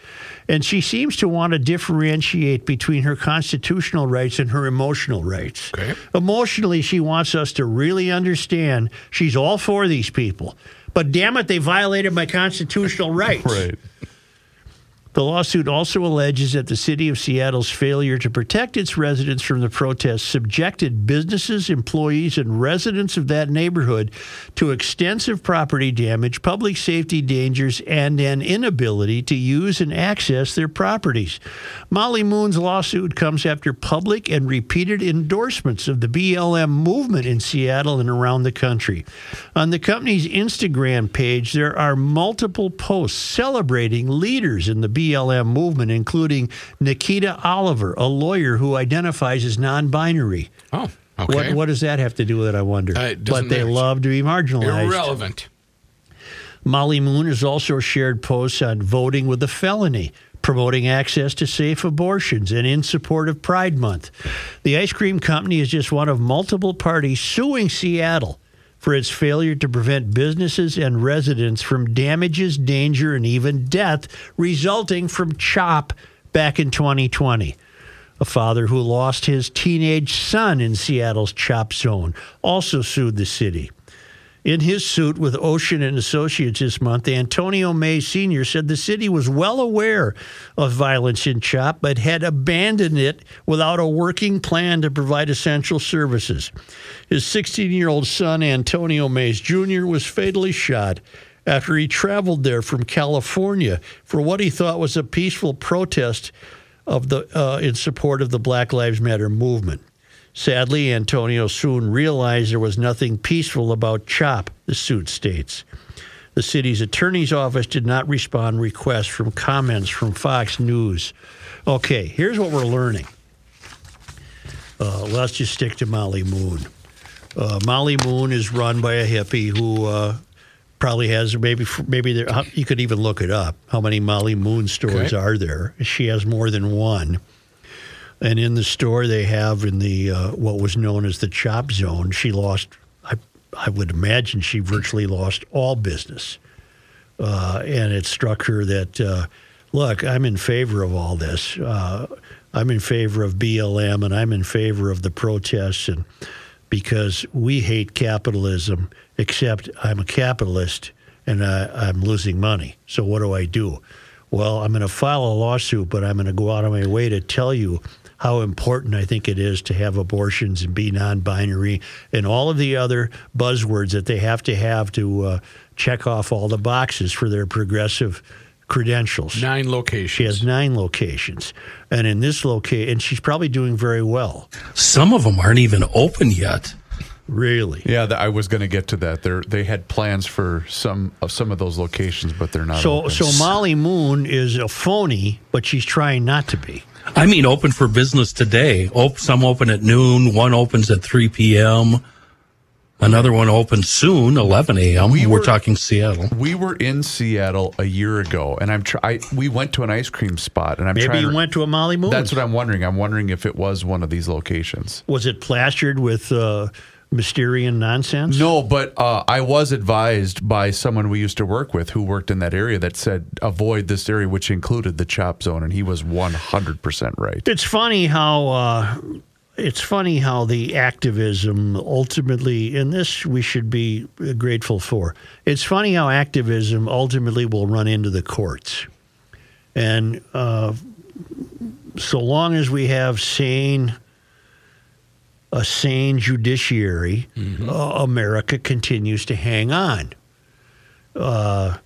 And she seems to want to differentiate between her constitutional rights and her emotional rights. Okay. Emotionally, she wants us to really understand she's all for these people. But damn it, they violated my constitutional rights. Right. The lawsuit also alleges that the city of Seattle's failure to protect its residents from the protests subjected businesses, employees, and residents of that neighborhood to extensive property damage, public safety dangers, and an inability to use and access their properties. Molly Moon's lawsuit comes after public and repeated endorsements of the BLM movement in Seattle and around the country. On the company's Instagram page, there are multiple posts celebrating leaders in the BLM movement, including Nikita Oliver, a lawyer who identifies as non binary. Oh, okay. What, what does that have to do with it, I wonder? Uh, it but they matter. love to be marginalized. Irrelevant. Molly Moon has also shared posts on voting with a felony, promoting access to safe abortions, and in support of Pride Month. The ice cream company is just one of multiple parties suing Seattle for its failure to prevent businesses and residents from damages, danger, and even death resulting from CHOP back in 2020. A father who lost his teenage son in Seattle's CHOP zone also sued the city. In his suit with Oshan and Associates this month, Antonio Mays Sr. said the city was well aware of violence in CHOP, but had abandoned it without a working plan to provide essential services. His 16 year old son, Antonio Mays Jr., was fatally shot after he traveled there from California for what he thought was a peaceful protest of the uh, in support of the Black Lives Matter movement. Sadly, Antonio soon realized there was nothing peaceful about CHOP, the suit states. The city's attorney's office did not respond requests from comments from Fox News. Okay, here's what we're learning. Uh, let's just stick to Molly Moon. Uh, Molly Moon is run by a hippie who uh, probably has maybe maybe there, uh, you could even look it up. How many Molly Moon stores Okay. are there? She has more than one. And in the store they have in the uh, what was known as the chop zone, she lost. I I would imagine she virtually lost all business. Uh, and it struck her that, uh, look, I'm in favor of all this. Uh, I'm in favor of BLM, and I'm in favor of the protests, and because we hate capitalism. Except I'm a capitalist, and I, I'm losing money. So what do I do? Well, I'm going to file a lawsuit, but I'm going to go out of my way to tell you how important I think it is to have abortions and be non binary and all of the other buzzwords that they have to have to uh, check off all the boxes for their progressive credentials. Nine locations. She has nine locations. And in this location, and she's probably doing very well. Some of them aren't even open yet. Really? Yeah, th- I was going to get to that. They they had plans for some of some of those locations, but they're not. So, open. so Molly Moon is a phony, but she's trying not to be. I mean, open for business today. Some open at noon. One opens at 3 p.m. Another one opens soon, 11 a.m. We We are were- talking Seattle. we were in Seattle a year ago, and I'm try- I, we went to an ice cream spot, and I'm Maybe trying. you to- went to a Molly Moon. That's what I'm wondering. I'm wondering if it was one of these locations. Was it plastered with uh, Mysterian nonsense? No, but uh, I was advised by someone we used to work with who worked in that area that said avoid this area, which included the chop zone, and he was 100% right. It's funny how uh, it's funny how the activism ultimately, and this we should be grateful for. It's funny how activism ultimately will run into the courts, and uh, so long as we have sane. A sane judiciary, uh, America continues to hang on. Uh,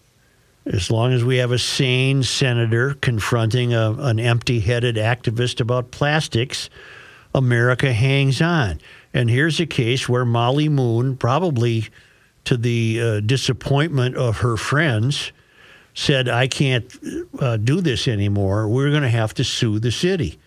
as long as we have a sane senator confronting a, an empty headed activist about plastics, America hangs on. And here's a case where Molly Moon, probably to the uh, disappointment of her friends, said, I can't uh, do this anymore. We're going to have to sue the city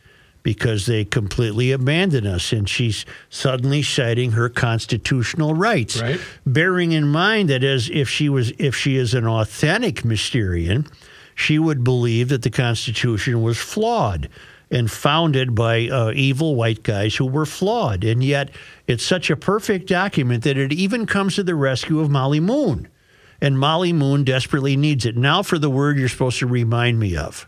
because they completely abandoned us. And she's suddenly citing her constitutional rights Right. bearing in mind that as if she was if she is an authentic Mysterian, she would believe that the Constitution was flawed and founded by uh, evil white guys who were flawed. And yet, it's such a perfect document that it even comes to the rescue of Molly Moon. And Molly Moon desperately needs it. Now, for the word you're supposed to remind me of.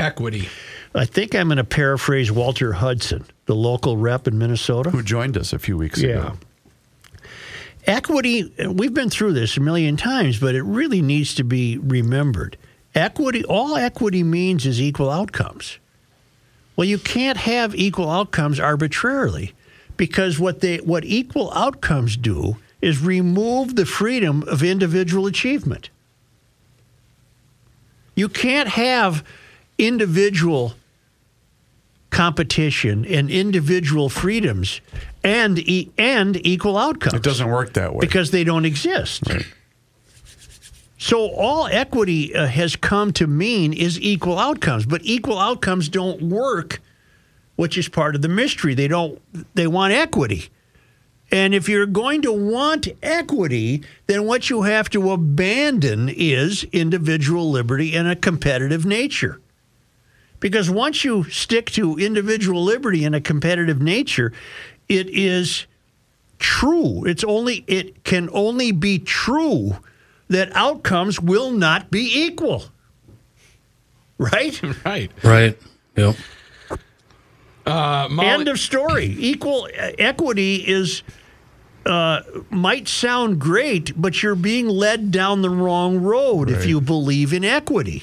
Equity. I think I'm going to paraphrase Walter Hudson, the local rep in Minnesota. Who joined us a few weeks Yeah. ago. Equity, we've been through this a million times, but it really needs to be remembered. Equity, all equity means is equal outcomes. Well, you can't have equal outcomes arbitrarily because what they what equal outcomes do is remove the freedom of individual achievement. You can't have individual competition and individual freedoms and e- and equal outcomes It doesn't work that way. because they don't exist. So all equity uh, has come to mean is equal outcomes, but equal outcomes don't work, which is part of the mystery. They don't they want equity. And if you're going to want equity, then what you have to abandon is individual liberty and a competitive nature. Because once you stick to individual liberty and a competitive nature, it is true. It's only it can only be true that outcomes will not be equal. Right? Right. Right. Yep. Uh, Molly, End of story. Equal uh, equity is uh, might sound great, but you're being led down the wrong road if you believe in equity.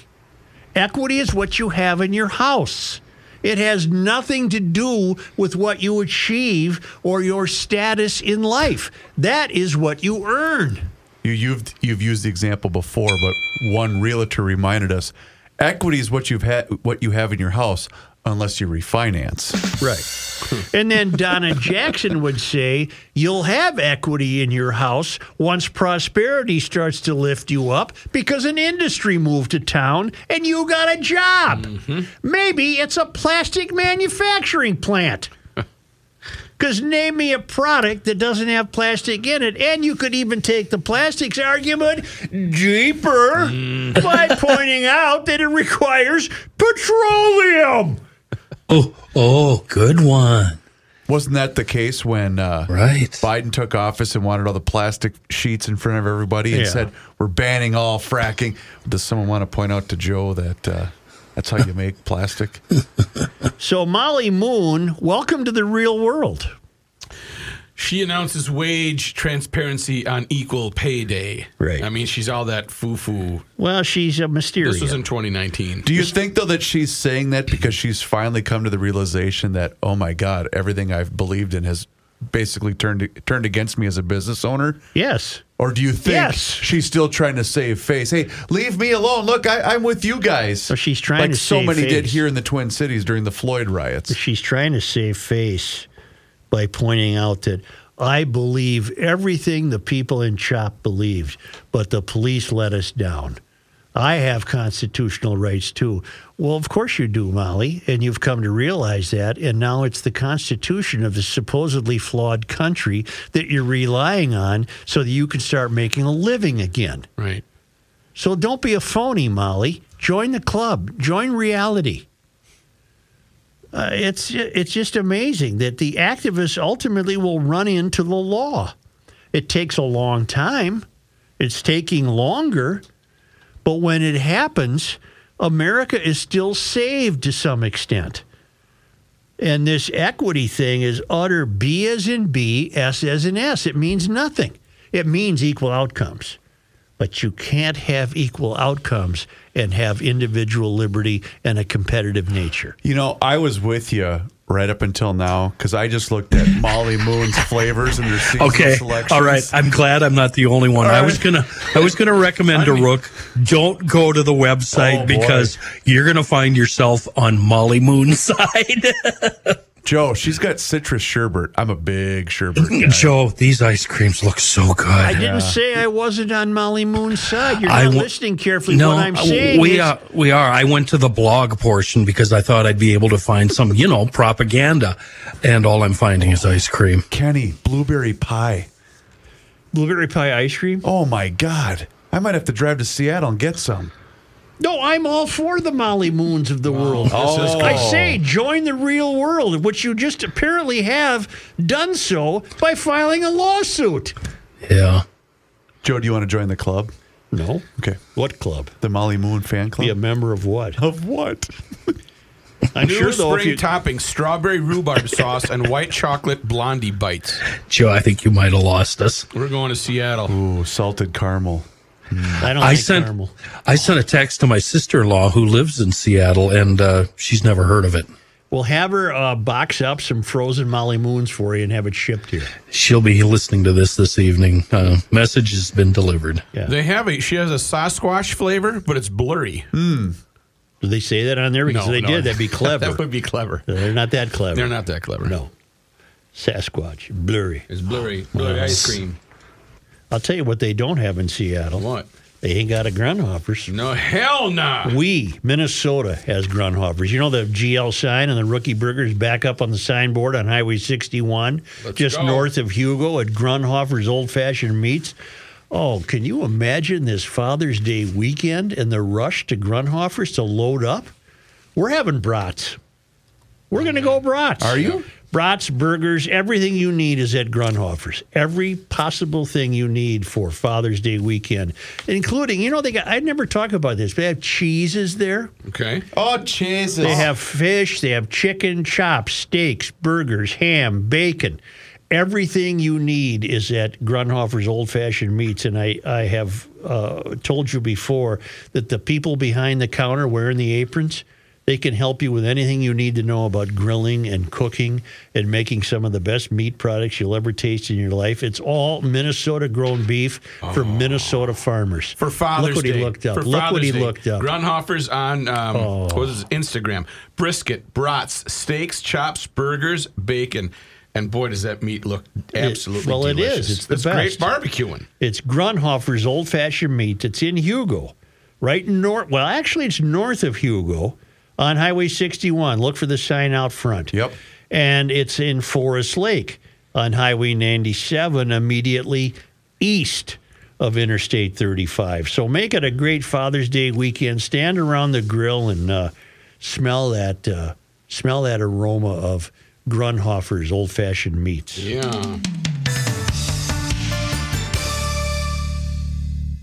Equity is what you have in your house. It has nothing to do with what you achieve or your status in life. That is what you earn. You, you've you've used the example before, but one realtor reminded us: equity is what you've had, what you have in your house, unless you refinance. Right. and then Donna Jackson would say, You'll have equity in your house once prosperity starts to lift you up because an industry moved to town and you got a job. Mm-hmm. Maybe it's a plastic manufacturing plant. Because name me a product that doesn't have plastic in it. And you could even take the plastics argument deeper mm. by pointing out that it requires petroleum. Oh, oh, good one. Wasn't that the case when uh, Right. Biden took office and wanted all the plastic sheets in front of everybody and Yeah. said we're banning all fracking? Does someone want to point out to Joe that uh, that's how you make plastic? So, Molly Moon, welcome to the real world. She announces wage transparency on Equal Pay Day. Right. I mean, she's all that foo foo. Well, she's a mysterious. This was in 2019. Do you think though that she's saying that because she's finally come to the realization that oh my god, everything I've believed in has basically turned turned against me as a business owner? yes. Or do you think Yes. she's still trying to save face? Hey, leave me alone. Look, I, I'm with you guys. So she's trying like to so save many did here in the Twin Cities during the Floyd riots. She's trying to save face by pointing out that I believe everything the people in CHOP believed, but the police let us down. I have constitutional rights too. Well, of course you do, Molly, and you've come to realize that. And now it's the Constitution of the supposedly flawed country that you're relying on so that you can start making a living again. Right. So don't be a phony, Molly. Join the club. Join reality. Uh, it's it's just amazing that the activists ultimately will run into the law. It takes a long time. It's taking longer, but when it happens, America is still saved to some extent. And this equity thing is utter B as in B, S as in S. It means nothing. It means equal outcomes. But you can't have equal outcomes and have individual liberty and a competitive nature. You know, I was with you right up until now because I just looked at Molly Moon's flavors and their seasonal Okay. selections. All right. I'm glad I'm not the only one. I was gonna I was gonna recommend to Rook, don't go to the website Oh, boy. because you're gonna find yourself on Molly Moon's side. Joe, she's got citrus sherbet. I'm a big sherbet mm-hmm. guy. Joe, these ice creams look so good. I didn't say I wasn't on Molly Moon's side. You're I not wa- listening carefully. No, what I'm saying we is, are. We are. I went to the blog portion because I thought I'd be able to find some, you know, propaganda, and all I'm finding is ice cream. Kenny, blueberry pie. blueberry pie ice cream. Oh my God. I might have to drive to Seattle and get some. No, I'm all for the Molly Moons of the world. Oh. I say join the real world, which you just apparently have done so by filing a lawsuit. Yeah. Joe, do you want to join the club? No. Okay. What club? The Molly Moon fan club? Be a member of what? Of what? I'm New sure though if spring you topping: strawberry rhubarb sauce and white chocolate blondie bites. Joe, I think you might have lost us. We're going to Seattle. Ooh, salted caramel. I don't I like sent caramel. I sent a text to my sister in law who lives in Seattle, and uh, she's never heard of it. We'll have her uh, box up some frozen Molly Moons for you and have it shipped here. She'll be listening to this this evening. Uh, message has been delivered. Yeah. They have a. She has a Sasquatch flavor, but it's blurry. Did they say that on there? Because No, they no. did. That'd be clever. that would be clever. They're not that clever. They're not that clever. No. Sasquatch, blurry. It's blurry. Blurry ice cream. I'll tell you what they don't have in Seattle. What? They ain't got a Grundhofers. No, hell nah. We, Minnesota, has Grundhofers. You know the GL sign and the rookie burgers back up on the signboard on Highway 61, Let's just go. north of Hugo at Grundhofers Old Fashioned Meats. Oh, can you imagine this Father's Day weekend and the rush to Grundhofers to load up? We're having brats. We're going to go brats. Are you? Brats, burgers, everything you need is at Grundhofers. Every possible thing you need for Father's Day weekend, including, you know, they got, I never talk about this, but they have cheeses there. Okay. Oh, cheeses. They have fish, they have chicken, chops, steaks, burgers, ham, bacon. Everything you need is at Grundhofer's Old Fashioned Meats. And I, I have uh, told you before that the people behind the counter wearing the aprons, they can help you with anything you need to know about grilling and cooking and making some of the best meat products you'll ever taste in your life. It's all Minnesota grown beef from Minnesota farmers. For Father's Look what Day. he looked up. For Look Father's what he Day. looked up. Oh. Grundhofer's on um, what was his Instagram? Brisket, brats, steaks, chops, burgers, bacon, and boy, does that meat look absolutely well, it is. delicious. It's the That's great barbecuing. It's Grundhofer's Old Fashioned Meat. It's in Hugo, right north. Well, actually, it's north of Hugo on Highway 61. Look for the sign out front. Yep. And it's in Forest Lake on Highway 97, immediately east of Interstate 35. So make it a great Father's Day weekend. Stand around the grill and uh, smell that uh, smell that aroma of Grundhofer's Old Fashioned Meats. Yeah.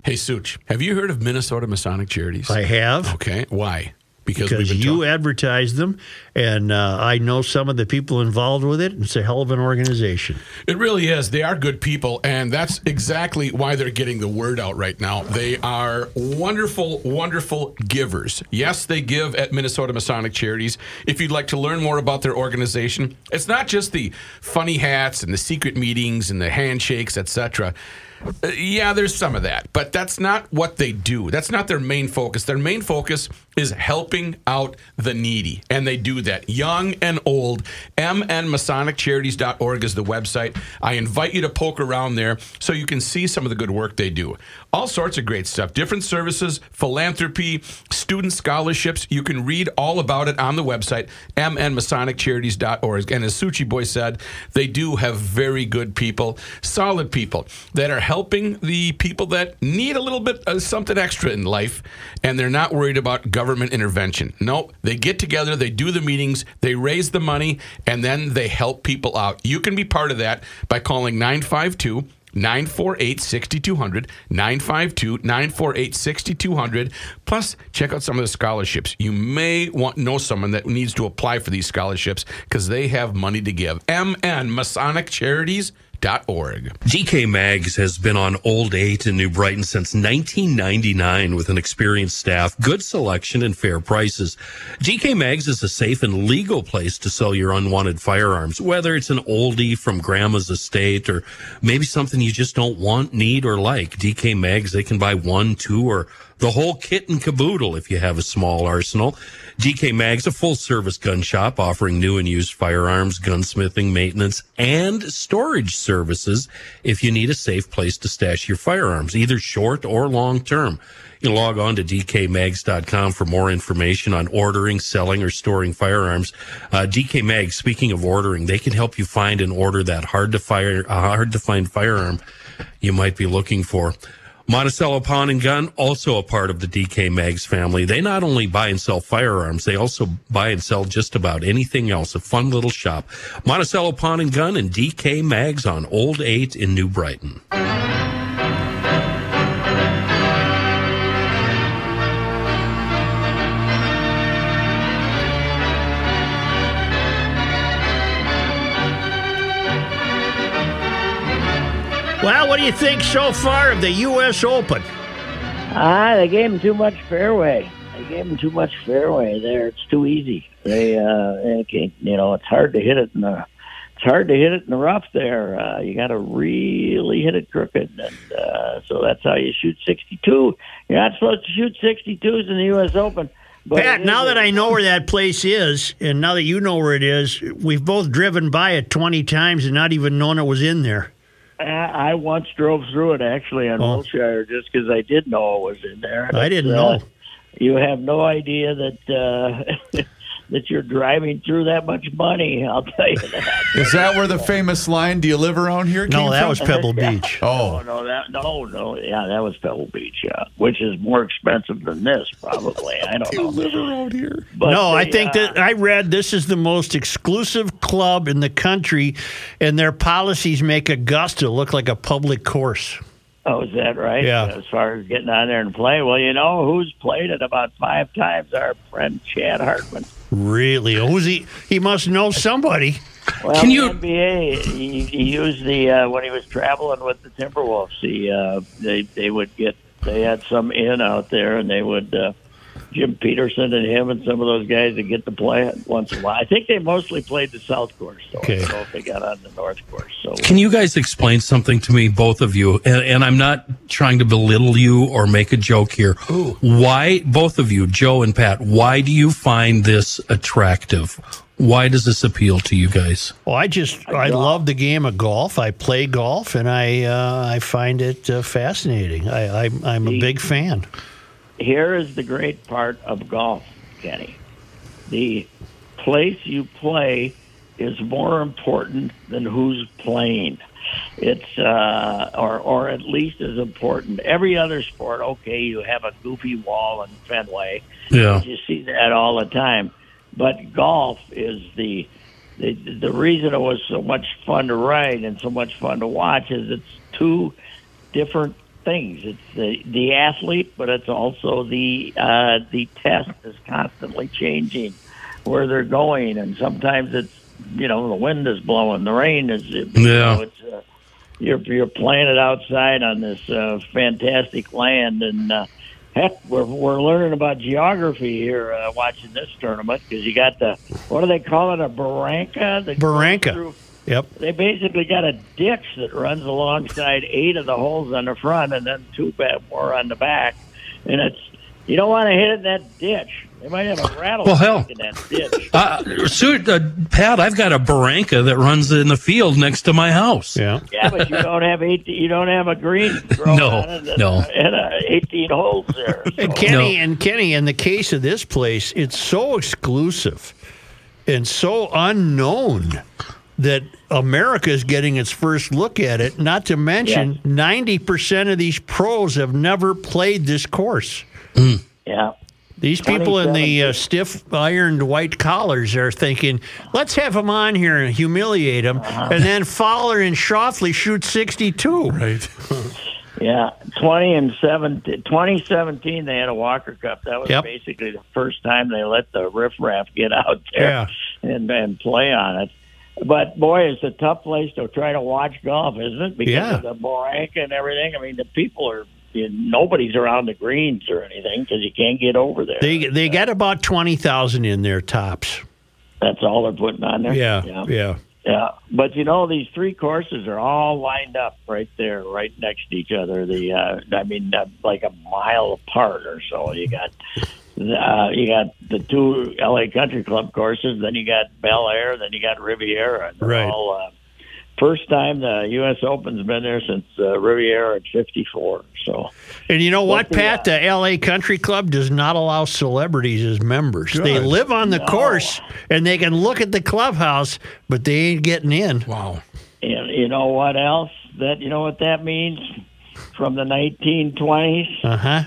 Hey, Such, have you heard of Minnesota Masonic Charities? I have. Okay. Why? Because, because we've you talking- advertise them, and uh, I know some of the people involved with it. It's a hell of an organization. It really is. They are good people, and that's exactly why they're getting the word out right now. They are wonderful, wonderful givers. Yes, they give at Minnesota Masonic Charities. If you'd like to learn more about their organization, it's not just the funny hats and the secret meetings and the handshakes, etc. Uh, yeah, there's some of that, but that's not what they do. That's not their main focus. Their main focus is helping out the needy, and they do that, young and old. MNMasonicCharities.org is the website. I invite you to poke around there so you can see some of the good work they do. All sorts of great stuff, different services, philanthropy, student scholarships. You can read all about it on the website, MNMasonicCharities.org. And as Suchi Boy said, they do have very good people, solid people that are helping the people that need a little bit of something extra in life, and they're not worried about government intervention. Nope. They get together, they do the meetings, they raise the money, and then they help people out. You can be part of that by calling 952 948 6200, 952 948 6200. Plus, check out some of the scholarships. You may want know someone that needs to apply for these scholarships because they have money to give. MN Masonic Charities. Dot org. DK Mags has been on Old 8 in New Brighton since 1999 with an experienced staff, good selection, and fair prices. DK Mags is a safe and legal place to sell your unwanted firearms, whether it's an oldie from grandma's estate or maybe something you just don't want, need, or like. DK Mags, they can buy one, two, or the whole kit and caboodle if you have a small arsenal. DK Mag's a full service gun shop offering new and used firearms, gunsmithing, maintenance, and storage services if you need a safe place to stash your firearms, either short or long term. You log on to dkmags.com for more information on ordering, selling, or storing firearms. Uh, DK Mags, speaking of ordering, they can help you find and order that hard to fire, uh, hard to find firearm you might be looking for. Monticello Pawn and Gun, also a part of the DK Mags family. They not only buy and sell firearms, they also buy and sell just about anything else. A fun little shop. Monticello Pawn and Gun and DK Mags on Old 8 in New Brighton. Do you think so far of the U.S. Open? Ah, they gave him too much fairway. They gave him too much fairway there. It's too easy. They, uh, they can't, you know, it's hard to hit it in the, it's hard to hit it in the rough there. Uh, you got to really hit it crooked, and uh, so that's how you shoot 62. You're not supposed to shoot 62s in the U.S. Open. But Pat, now that I know where that place is, and now that you know where it is, we've both driven by it 20 times and not even known it was in there. I I once drove through it actually on Oh. Wilshire just because I did know it was in there. I didn't uh, know. You have no idea that uh, that you're driving through that much money. I'll tell you that. Is that where the famous line, do you live around here? No, came that from? was Pebble Beach. Oh Oh, no, that no, no, yeah, that was Pebble Beach, yeah, which is more expensive than this, probably. I don't do you know. live around here? But no, I think uh, that I read this is the most exclusive club in the country, and their policies make Augusta look like a public course. Oh, is that right? Yeah. As far as getting on there and play, well, you know who's played it about five times? Our friend Chad Hartman. Really? Who's he? He must know somebody. Well, Can you- the NBA? He, he used the uh, when he was traveling with the Timberwolves. He uh, they they would get they had some in out there, and they would uh, Jim Petersen and him and some of those guys would get to play it once in a while. I think they mostly played the South Course, so Okay. I don't know if they got on the North Course. So Can you guys explain something to me, both of you? And, and I'm not trying to belittle you or make a joke here. Why, both of you, Joe and Pat, why do you find this attractive? Why does this appeal to you guys? Well, I just I love the game of golf. I play golf, and I uh, I find it uh, fascinating. I, I I'm a big fan. Here is the great part of golf, Kenny. The place you play is more important than who's playing. It's uh, or or at least as important. Every other sport, okay, you have a goofy wall in Fenway. Yeah. You see that all the time. But golf is the the the reason it was so much fun to ride and so much fun to watch is it's two different things. It's the the athlete, but it's also the uh, the test is constantly changing where they're going, and sometimes it's you know the wind is blowing, the rain is you Yeah. know, it's uh, you're you're playing it outside on this uh, fantastic land, and uh, heck, we're we're learning about geography here uh, watching this tournament because you got the what do they call it a barranca? goes Barranca. through- Yep. they basically got a ditch that runs alongside eight of the holes on the front and then two ba- more on the back. And it's you don't want to hit it in that ditch. They might have a rattlesnake Well, hell. in that ditch. Uh, Sue, uh, Pat, I've got a barranca that runs in the field next to my house. Yeah. yeah, but you don't have eight. You don't have a green No, and, no. uh, and uh, eighteen holes there. And So- Kenny, and Kenny, in the case of this place, it's so exclusive and so unknown that America is getting its first look at it. Not to mention, ninety percent of these pros have never played this course. yeah. These people in the uh, stiff ironed white collars are thinking, let's have them on here and humiliate them, and then Fowler and Schauffele shoot 62. right. Yeah, 20 and 17, 2017, they had a Walker Cup. That was Yep. basically the first time they let the riffraff get out there and, and play on it. But boy, it's a tough place to try to watch golf, isn't it? Because Yeah. of the barranca and everything. I mean, the people are you nobody's around the greens or anything because you can't get over there. They they got about 20,000 in their tops. That's all they're putting on there. Yeah, yeah. yeah. Yeah, but you know these three courses are all lined up right there, right next to each other. The uh, I mean, uh, like a mile apart or so. You got uh, you got the two L.A. Country Club courses, then you got Bel Air, then you got Riviera. Right. All, uh, first time the U.S. Open's been there since uh, Riviera in '54. So And you know what, What the, Pat? uh, The LA Country Club does not allow celebrities as members. They live on the course and they can look at the clubhouse, but they ain't getting in. Wow. And you know what else? That you know what that means from the 1920s. Uh huh.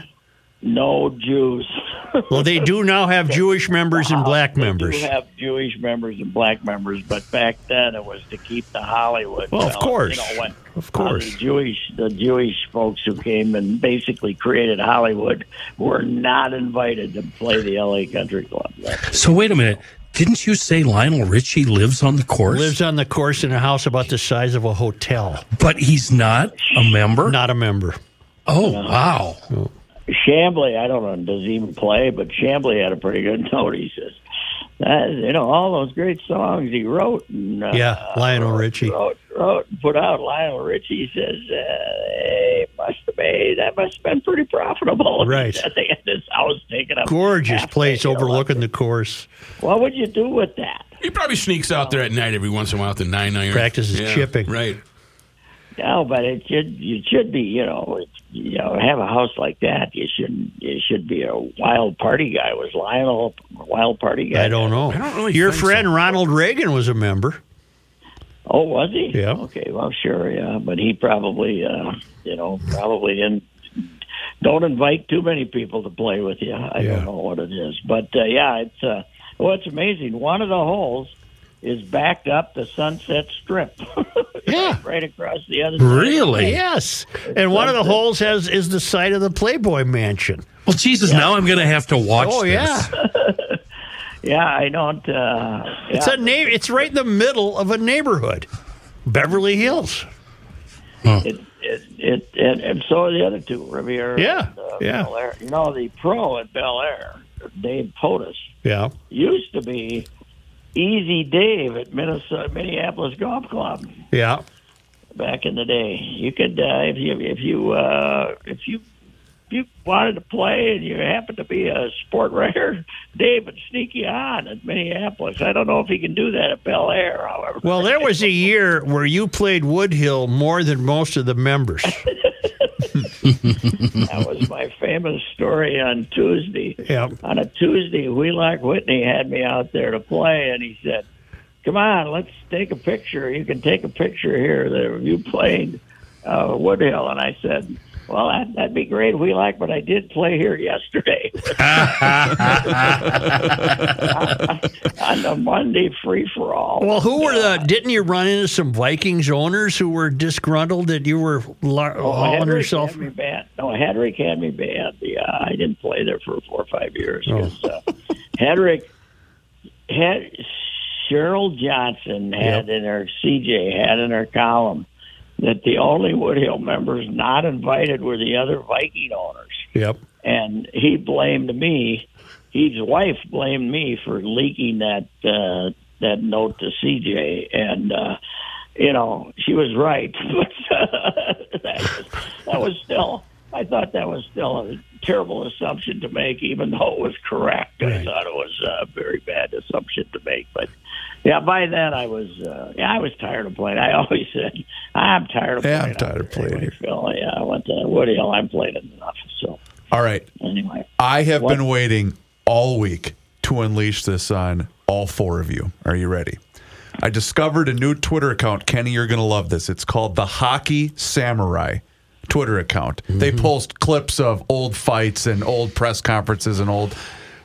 No Jews. Well, they do now have Jewish members and black They members. do have Jewish members and black members, but back then it was to keep the Hollywood. Well, of uh, course. you know, when, Of uh, course. the Jewish the Jewish folks who came and basically created Hollywood were not invited to play the L.A. Country Club. So wait a minute. Didn't you say Lionel Richie lives on the course? Lives on the course in a house about the size of a hotel. but he's not a member. Not a member. Oh wow! Chambly, I don't know, does he even play? But Chambly had a pretty good note. He says, that, you know, all those great songs he wrote. And, uh, Yeah, Lionel Richie. Wrote, wrote, put out. Lionel Richie says, uh, hey, must have been, that must have been pretty profitable. Right. they had this house taken up. Gorgeous place overlooking the course. What would you do with that? He probably sneaks out there at night every once in a while with the nine iron. Practices Yeah, chipping. Right. No, but it should you should be you know it, you know have a house like that. You shouldn't. you should be a wild party guy. Was Lionel a wild party guy? I don't know. I don't really Your think friend Ronald Reagan was a member. Oh, was he? Yeah. Okay, well, sure, yeah, but he probably, uh, you know, probably didn't. Don't invite too many people to play with you. I Yeah. don't know what it is, but uh, yeah, it's uh, well, it's amazing. One of the holes is backed up the Sunset Strip. Yeah. right across the other. side. Really? Yes. And one of the holes has is the site of the Playboy Mansion. Well, Jesus, now I'm going to have to watch Oh this. yeah. Yeah, I don't. Uh, It's a name it's right in the middle of a neighborhood. Beverly Hills. It, it, it, and, and so are the other two, Riviera. Yeah, and, uh, yeah. Bel Air. You know, the pro at Bel Air, Dave POTUS, Yeah. used to be Easy Dave at Minnesota, Minneapolis Golf Club Yeah. back in the day. You could, uh, if you, if you, uh, if you, you wanted to play and you happened to be a sport writer, Dave would sneak you on at Minneapolis. I don't know if he can do that at Bel Air, however. Well, there was a year where you played Woodhill more than most of the members. that was my famous story on Tuesday. Yeah. On a Tuesday, Wheelock Whitney had me out there to play, and he said, "Come on, let's take a picture. You can take a picture here that you played uh, Woodhill." And I said, "Well, that, that'd be great, Wheelock, but I did play here yesterday on the Monday free for all." Well, who were the? Didn't you run into some Vikings owners who were disgruntled that you were la- Oh, hauling Hedrick yourself? had me banned. No, Hedrick had me banned. Yeah, I didn't play there for four or five years. Oh. 'cause, uh, Hedrick had Cheryl Johnson had in her CJ had in her column that the only Woodhill members not invited were the other Viking owners, Yep. and he blamed me. His wife blamed me for leaking that uh, that note to CJ, and uh, you know she was right. but that, was, that was still, I thought that was still a terrible assumption to make, even though it was correct. I thought it was a very bad assumption to make, but. Yeah, by then I was uh, yeah I was tired of playing. I always said I'm tired of Yeah, playing. I'm tired of playing Anyway, here. Phil, yeah, I went to Woody Hill. I'm playing it enough. So All right. anyway, I have What? been waiting all week to unleash this on all four of you. Are you ready? I discovered a new Twitter account. Kenny, you're going to love this. It's called the Hockey Samurai Twitter account. They post clips of old fights and old press conferences and old.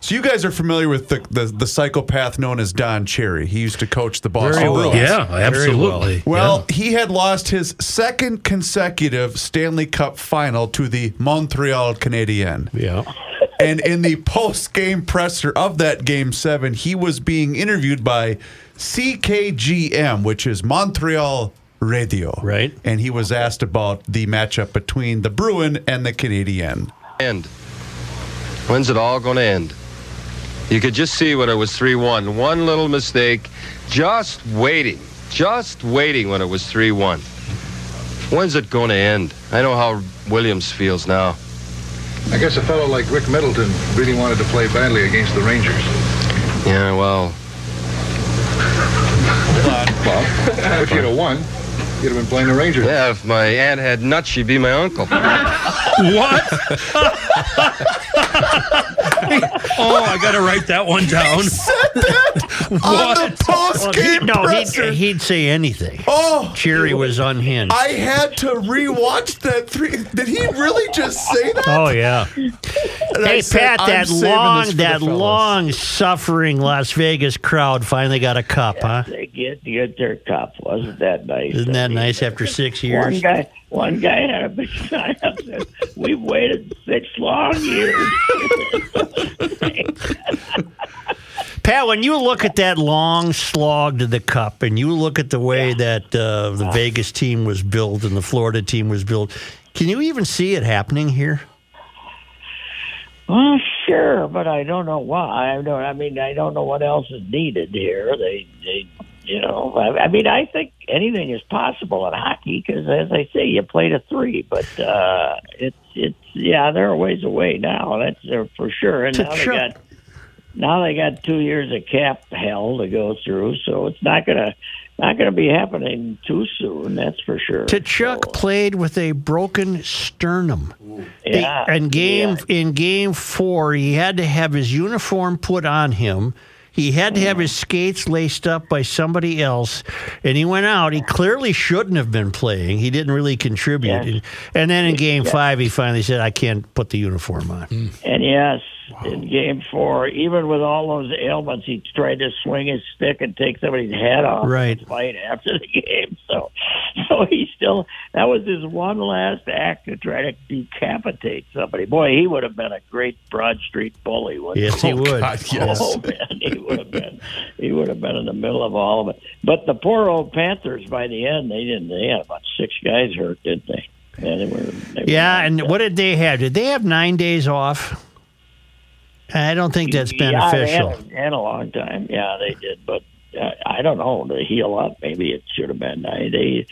So you guys are familiar with the, the, the psychopath known as Don Cherry. He used to coach the Boston Very well. Bruins. Yeah, Very well. absolutely. Well, he had lost his second consecutive Stanley Cup final to the Montreal Canadiens. Yeah. And in the post game presser of that game seven, he was being interviewed by CKGM, which is Montreal Radio. Right. And he was asked about the matchup between the Bruin and the Canadian. end? When's it all going to end? You could just see when it was 3 1. One little mistake, just waiting, just waiting when it was 3 1. When's it going to end? I know how Williams feels now. I guess a fellow like Rick Middleton really wanted to play badly against the Rangers. Yeah, well, Well, if you'd have won, you'd have been playing the Rangers. yeah, if my aunt had nuts, she'd be my uncle. What? oh, I got to write that one down. He said that on the post game no, he'd, he'd say anything. Oh, Cherry was unhinged. I had to rewatch that three. Did he really just say that? Oh yeah. And Hey said, Pat, that long, that long suffering Las Vegas crowd finally got a cup, huh? They get get their cup. Wasn't that nice? Isn't that nice after six One years? guy, one guy had a big sign up there. We've waited six long years. Pat, when you look at that long slog to the cup, and you look at the way that uh, the Vegas team was built and the Florida team was built, can you even see it happening here? Well, sure, but I don't know why. I don't. I mean, I don't know what else is needed here. They, they, you know. I, I mean, I think anything is possible in hockey because, as I say, you played a three, but uh, it's, it's, yeah, they're a ways away now. That's uh, for sure. And To now they got, now they got two years of cap hell to go through, so it's not gonna, not gonna be happening too soon. That's for sure. Tkachuk played with a broken sternum. They- Yeah, and game yeah. in game four, he had to have his uniform put on him. He had to have his skates laced up by somebody else, and he went out. He clearly shouldn't have been playing. He didn't really contribute. Yes. And, and then in game Yeah. five, he finally said, "I can't put the uniform on." Hmm. And yes, in game four, even with all those ailments, he tried to swing his stick and take somebody's head off. Right. Fight after the game. So, so he still that was his one last act to try to decapitate somebody. Boy, he would have been a great Broad Street bully. Wouldn't Yes, he Oh, would. God, oh, yes. Oh man, he would have been. He would have been in the middle of all of it. But the poor old Panthers, by the end, they didn't. They had about six guys hurt, didn't they? Yeah, they were. They were Yeah, and out. what did they have? Did they have nine days off? I don't think that's Yeah, beneficial. they had, a, had a long time. Yeah, they did, but uh, I don't know. To heal up, maybe it should have been. I, they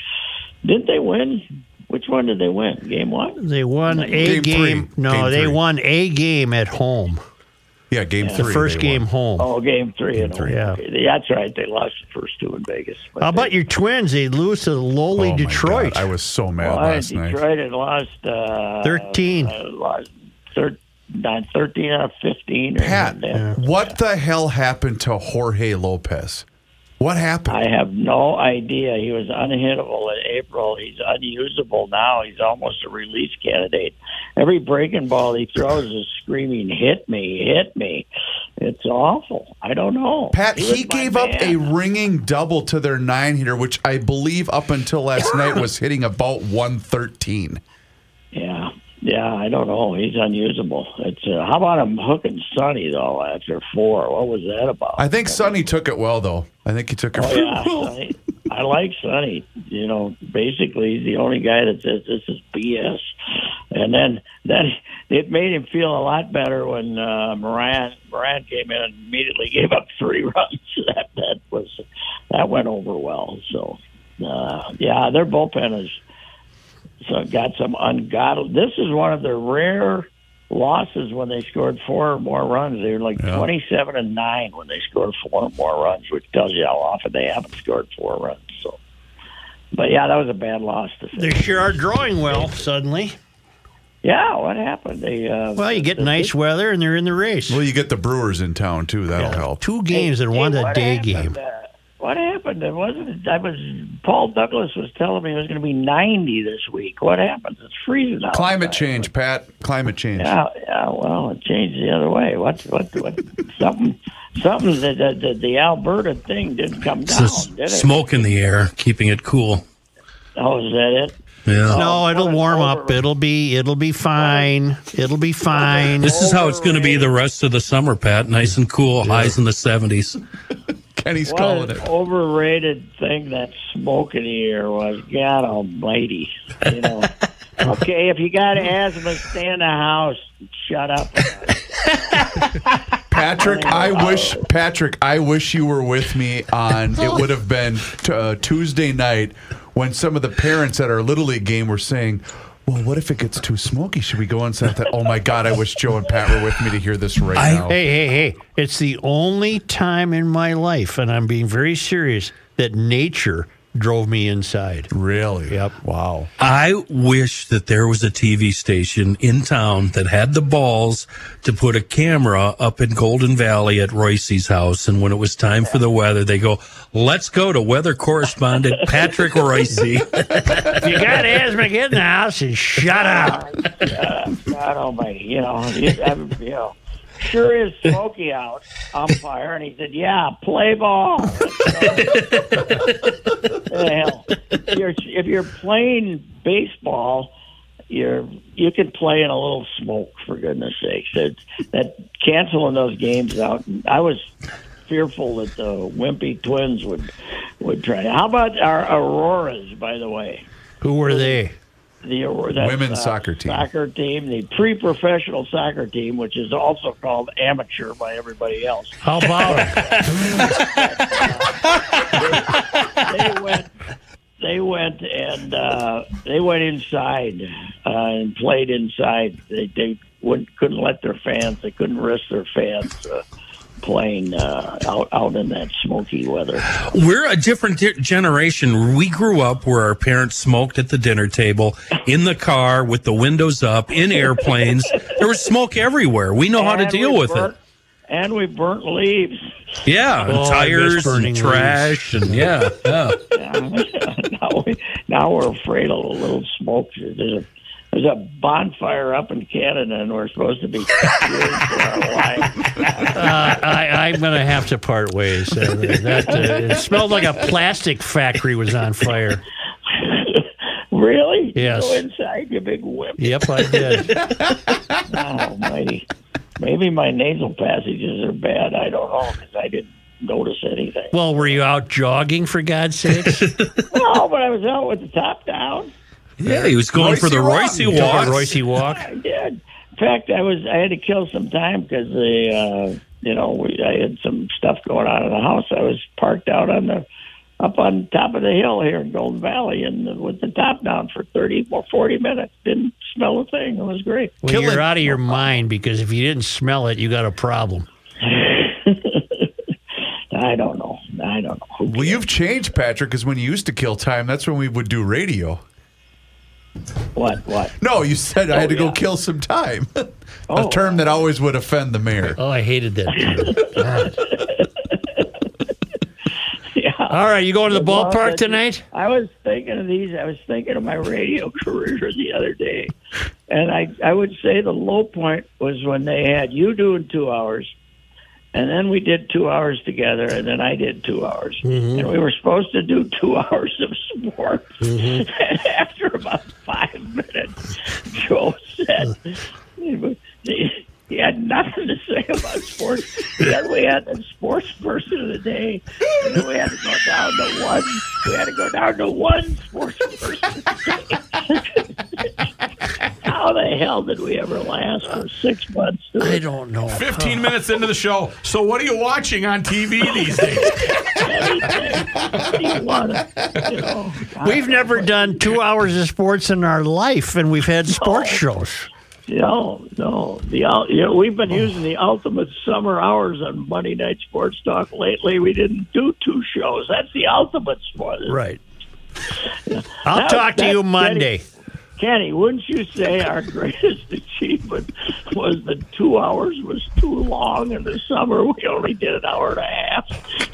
didn't they win? Which one did they win? Game one. They won a Game game. No, Game they won a game at home. Yeah, game The three. first game won. home. Oh, game three. and three, yeah. Okay, That's right. They lost the first two in Vegas. But How they- about your twins? They lose to lowly Oh, my Detroit. God, I was so mad Well, last night. Detroit had lost uh, 13. Uh, lost thir- not thirteen out of fifteen. or Pat, something. what the hell happened to Jorge Lopez? What happened? I have no idea. He was unhittable in April. He's unusable now. He's almost a release candidate. Every breaking ball he throws is screaming, "Hit me! Hit me!" It's awful. I don't know. Pat, he my gave up a ringing double to their nine hitter, which I believe up until last night was hitting about 113. Yeah, yeah. I don't know. He's unusable. It's uh, how about him hooking Sonny though after four? What was that about? I think Sonny took it well, though. I think he took it Oh yeah. Sonny. I like Sonny. You know, basically he's the only guy that says this is BS. And then then it made him feel a lot better when uh, Moran Moran came in and immediately gave up three runs. That that was that went over well. So uh, yeah, their bullpen is so got some ungodly. This is one of the rare losses when they scored four or more runs. They were like Yeah. twenty-seven and nine when they scored four or more runs, which tells you how often they haven't scored four runs. So, but yeah, that was a bad loss to They sure are drawing well suddenly. Yeah, what happened? They uh, Well, you get nice weather and they're in the race. Well, you get the Brewers in town, too. That'll help. Two games and one Hey, a day happened, game. Uh, what happened? It wasn't. I was. Paul Douglas was telling me it was going to be ninety this week. What happened? It's freezing out. Climate change, Pat. Climate change. Yeah, yeah. Well, it changed the other way. What? What? What? something. Something that the, the, the Alberta thing didn't come It's down, the did it? smoke in the air, keeping it cool. Oh, is that it? Yeah. No, it'll oh, warm up. It'll be it'll be fine. It'll be fine. This is how it's going to be the rest of the summer, Pat. Nice and cool, highs in the 70s. Kenny's What calling it. overrated thing that smoke in the air was. God almighty. You know. okay, if you got asthma, stay in the house. Shut up. Patrick, I wish Patrick, I wish you were with me on. It would have been t- uh, Tuesday night when some of the parents at our little league game were saying, "Well, what if it gets too smoky? Should we go inside?" That oh my god, I wish Joe and Pat were with me to hear this right I- now. Hey, hey, hey. It's the only time in my life, and I'm being very serious, that nature drove me inside. Really? Yep. Wow. I wish that there was a TV station in town that had the balls to put a camera up in Golden Valley at Reusse's house. And when it was time for the weather, they go, let's go to weather correspondent Patrick Reusse. If you got asthma, get in the house and shut up. Uh, God almighty, you know, you, I, you know, sure is smoky out, umpire. And he said, yeah, play ball. Hell, you're, if you're playing baseball, you're you can play in a little smoke for goodness sakes. That that canceling those games out. I was fearful that the Wimpy Twins would would try. How about our Auroras, by the way? Who were they? The Aurora, Women's uh, soccer team. Soccer team, the pre-professional soccer team, which is also called amateur by everybody else. How about it? they went they went and uh, they went inside uh, and played inside. They they wouldn't, couldn't let their fans. They couldn't risk their fans uh, playing uh, out out in that smoky weather. We're a different di- generation. We grew up where our parents smoked at the dinner table, in the car, with the windows up, in airplanes. There was smoke everywhere. We know how to deal with burnt- it. And we burnt leaves. Yeah, and Oh, I tires and trash and yeah, yeah. now, we, now we're afraid of a little smoke. There's a there's a bonfire up in Canada, and we're supposed to be here for our life. Uh, I, I'm going to have to part ways. Uh, that, uh, it smelled like a plastic factory was on fire. Really? Yes. Go inside, you big wimp. Yep, I did. Almighty. Maybe my nasal passages are bad. I don't know because I didn't notice anything. Well, were you out jogging for God's sakes? no, but I was out with the top down. Yeah, he was going for the Reusse walk. a Reusse walk. I did. In fact, I was I had to kill some time because the uh, you know we, I had some stuff going on in the house. I was parked out on the up on top of the hill here in Golden Valley, and with the top down for thirty or forty minutes. Didn't smell a thing. It was great. Well, you're out of your mind because if you didn't smell it, you got a problem. I don't know. I don't know. Well, you've changed, Patrick, because when you used to kill time, that's when we would do radio. What? What? No, you said I Oh, had to go oh, kill some time. a Oh. term that always would offend the mayor. Oh, I hated that. term. Yeah. All right, you going to the Well, ballpark but- tonight? I was thinking of these. I was thinking of my radio career the other day, and I I would say the low point was when they had you doing two hours, and then we did two hours together, and then I did two hours, mm-hmm. and we were supposed to do two hours of sports. Mm-hmm. And after about five minutes, Joe said. He had nothing to say about sports. Then we had the sports person of the day, and then we had to go down to one. We had to go down to one sports person. How the hell did we ever last for six months? I don't know. 15 minutes into the show. So, what are you watching on TV these days? What want to, you know, We've never done two hours of sports in our life, and we've had sports shows. No, no. The ul- you know, we've been using the ultimate summer hours on Monday Night Sports Talk lately. We didn't do two shows. That's the ultimate sport. Right. I'll That- talk to you Monday. Kenny, wouldn't you say our greatest achievement was the two hours was too long in the summer? We only did an hour and a half.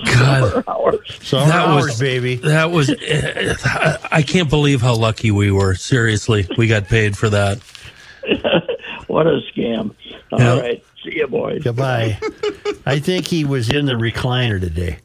God. Summer hours. Summer That hours, was- baby. That was. I can't believe how lucky we were. Seriously, we got paid for that. What a scam. All Yeah. right. See you, boys. Goodbye. I think he was in the recliner today.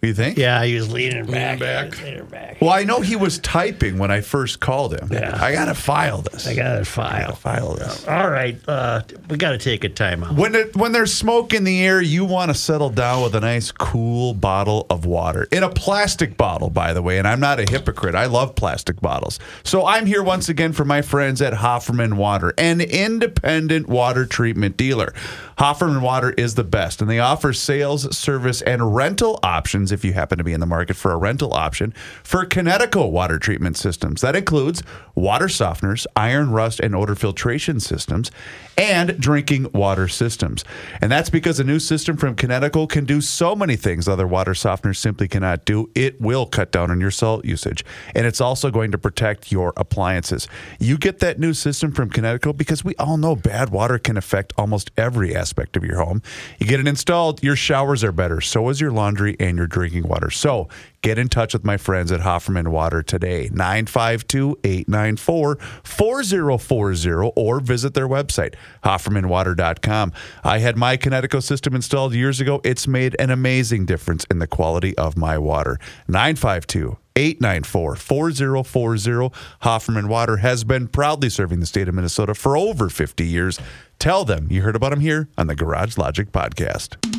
You think? Yeah, he was leaning back. back. Leaning back. Well, I know he was typing when I first called him. Yeah. I got to file this. I got to file. file this. All right, uh, we got to take a timeout. When it, when there's smoke in the air, you want to settle down with a nice cool bottle of water. In a plastic bottle, by the way, and I'm not a hypocrite. I love plastic bottles. So I'm here once again for my friends at Hofferman Water, an independent water treatment dealer. Hofferman Water is the best, and they offer sales, service, and rental options if you happen to be in the market for a rental option for Kinetico water treatment systems. That includes water softeners, iron rust, and odor filtration systems, and drinking water systems. And that's because a new system from Kinetico can do so many things other water softeners simply cannot do. It will cut down on your salt usage, and it's also going to protect your appliances. You get that new system from Kinetico because we all know bad water can affect almost every aspect of your home. You get it installed, your showers are better, so is your laundry and your drinking water. So get in touch with my friends at Hofferman Water today, 952 894 4040, or visit their website, HoffermanWater.com. I had my Kinetico system installed years ago. It's made an amazing difference in the quality of my water. 952 894 4040. Hofferman Water has been proudly serving the state of Minnesota for over 50 years. Tell them you heard about them here on the Garage Logic podcast.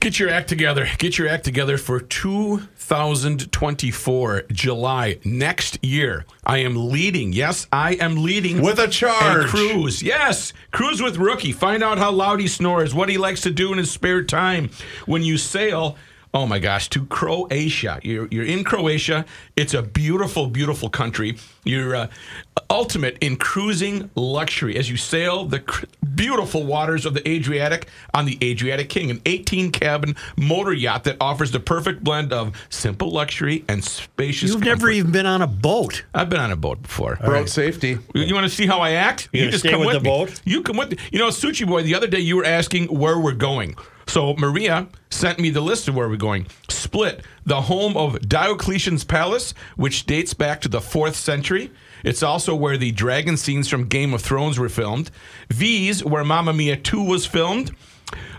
Get your act together. Get your act together for 2024, July, next year. I am leading. Yes, I am leading. With a charge. Cruise. Yes. Cruise with Rookie. Find out how loud he snores, what he likes to do in his spare time. When you sail, oh my gosh, to Croatia. You're, you're in Croatia. It's a beautiful, beautiful country. You're uh, ultimate in cruising luxury as you sail the cr- beautiful waters of the Adriatic on the Adriatic King, an 18 cabin motor yacht that offers the perfect blend of simple luxury and spacious. You've never even been on a boat. I've been on a boat before. Road safety. You, you want to see how I act? You gonna stay with the me. boat? You come with. You know, Suchi boy. The other day you were asking where we're going. So Maria sent me the list of where we're going. Split, the home of Diocletian's palace, which dates back to the fourth century. It's also where the dragon scenes from Game of Thrones were filmed. Vis, where Mamma Mia 2 was filmed.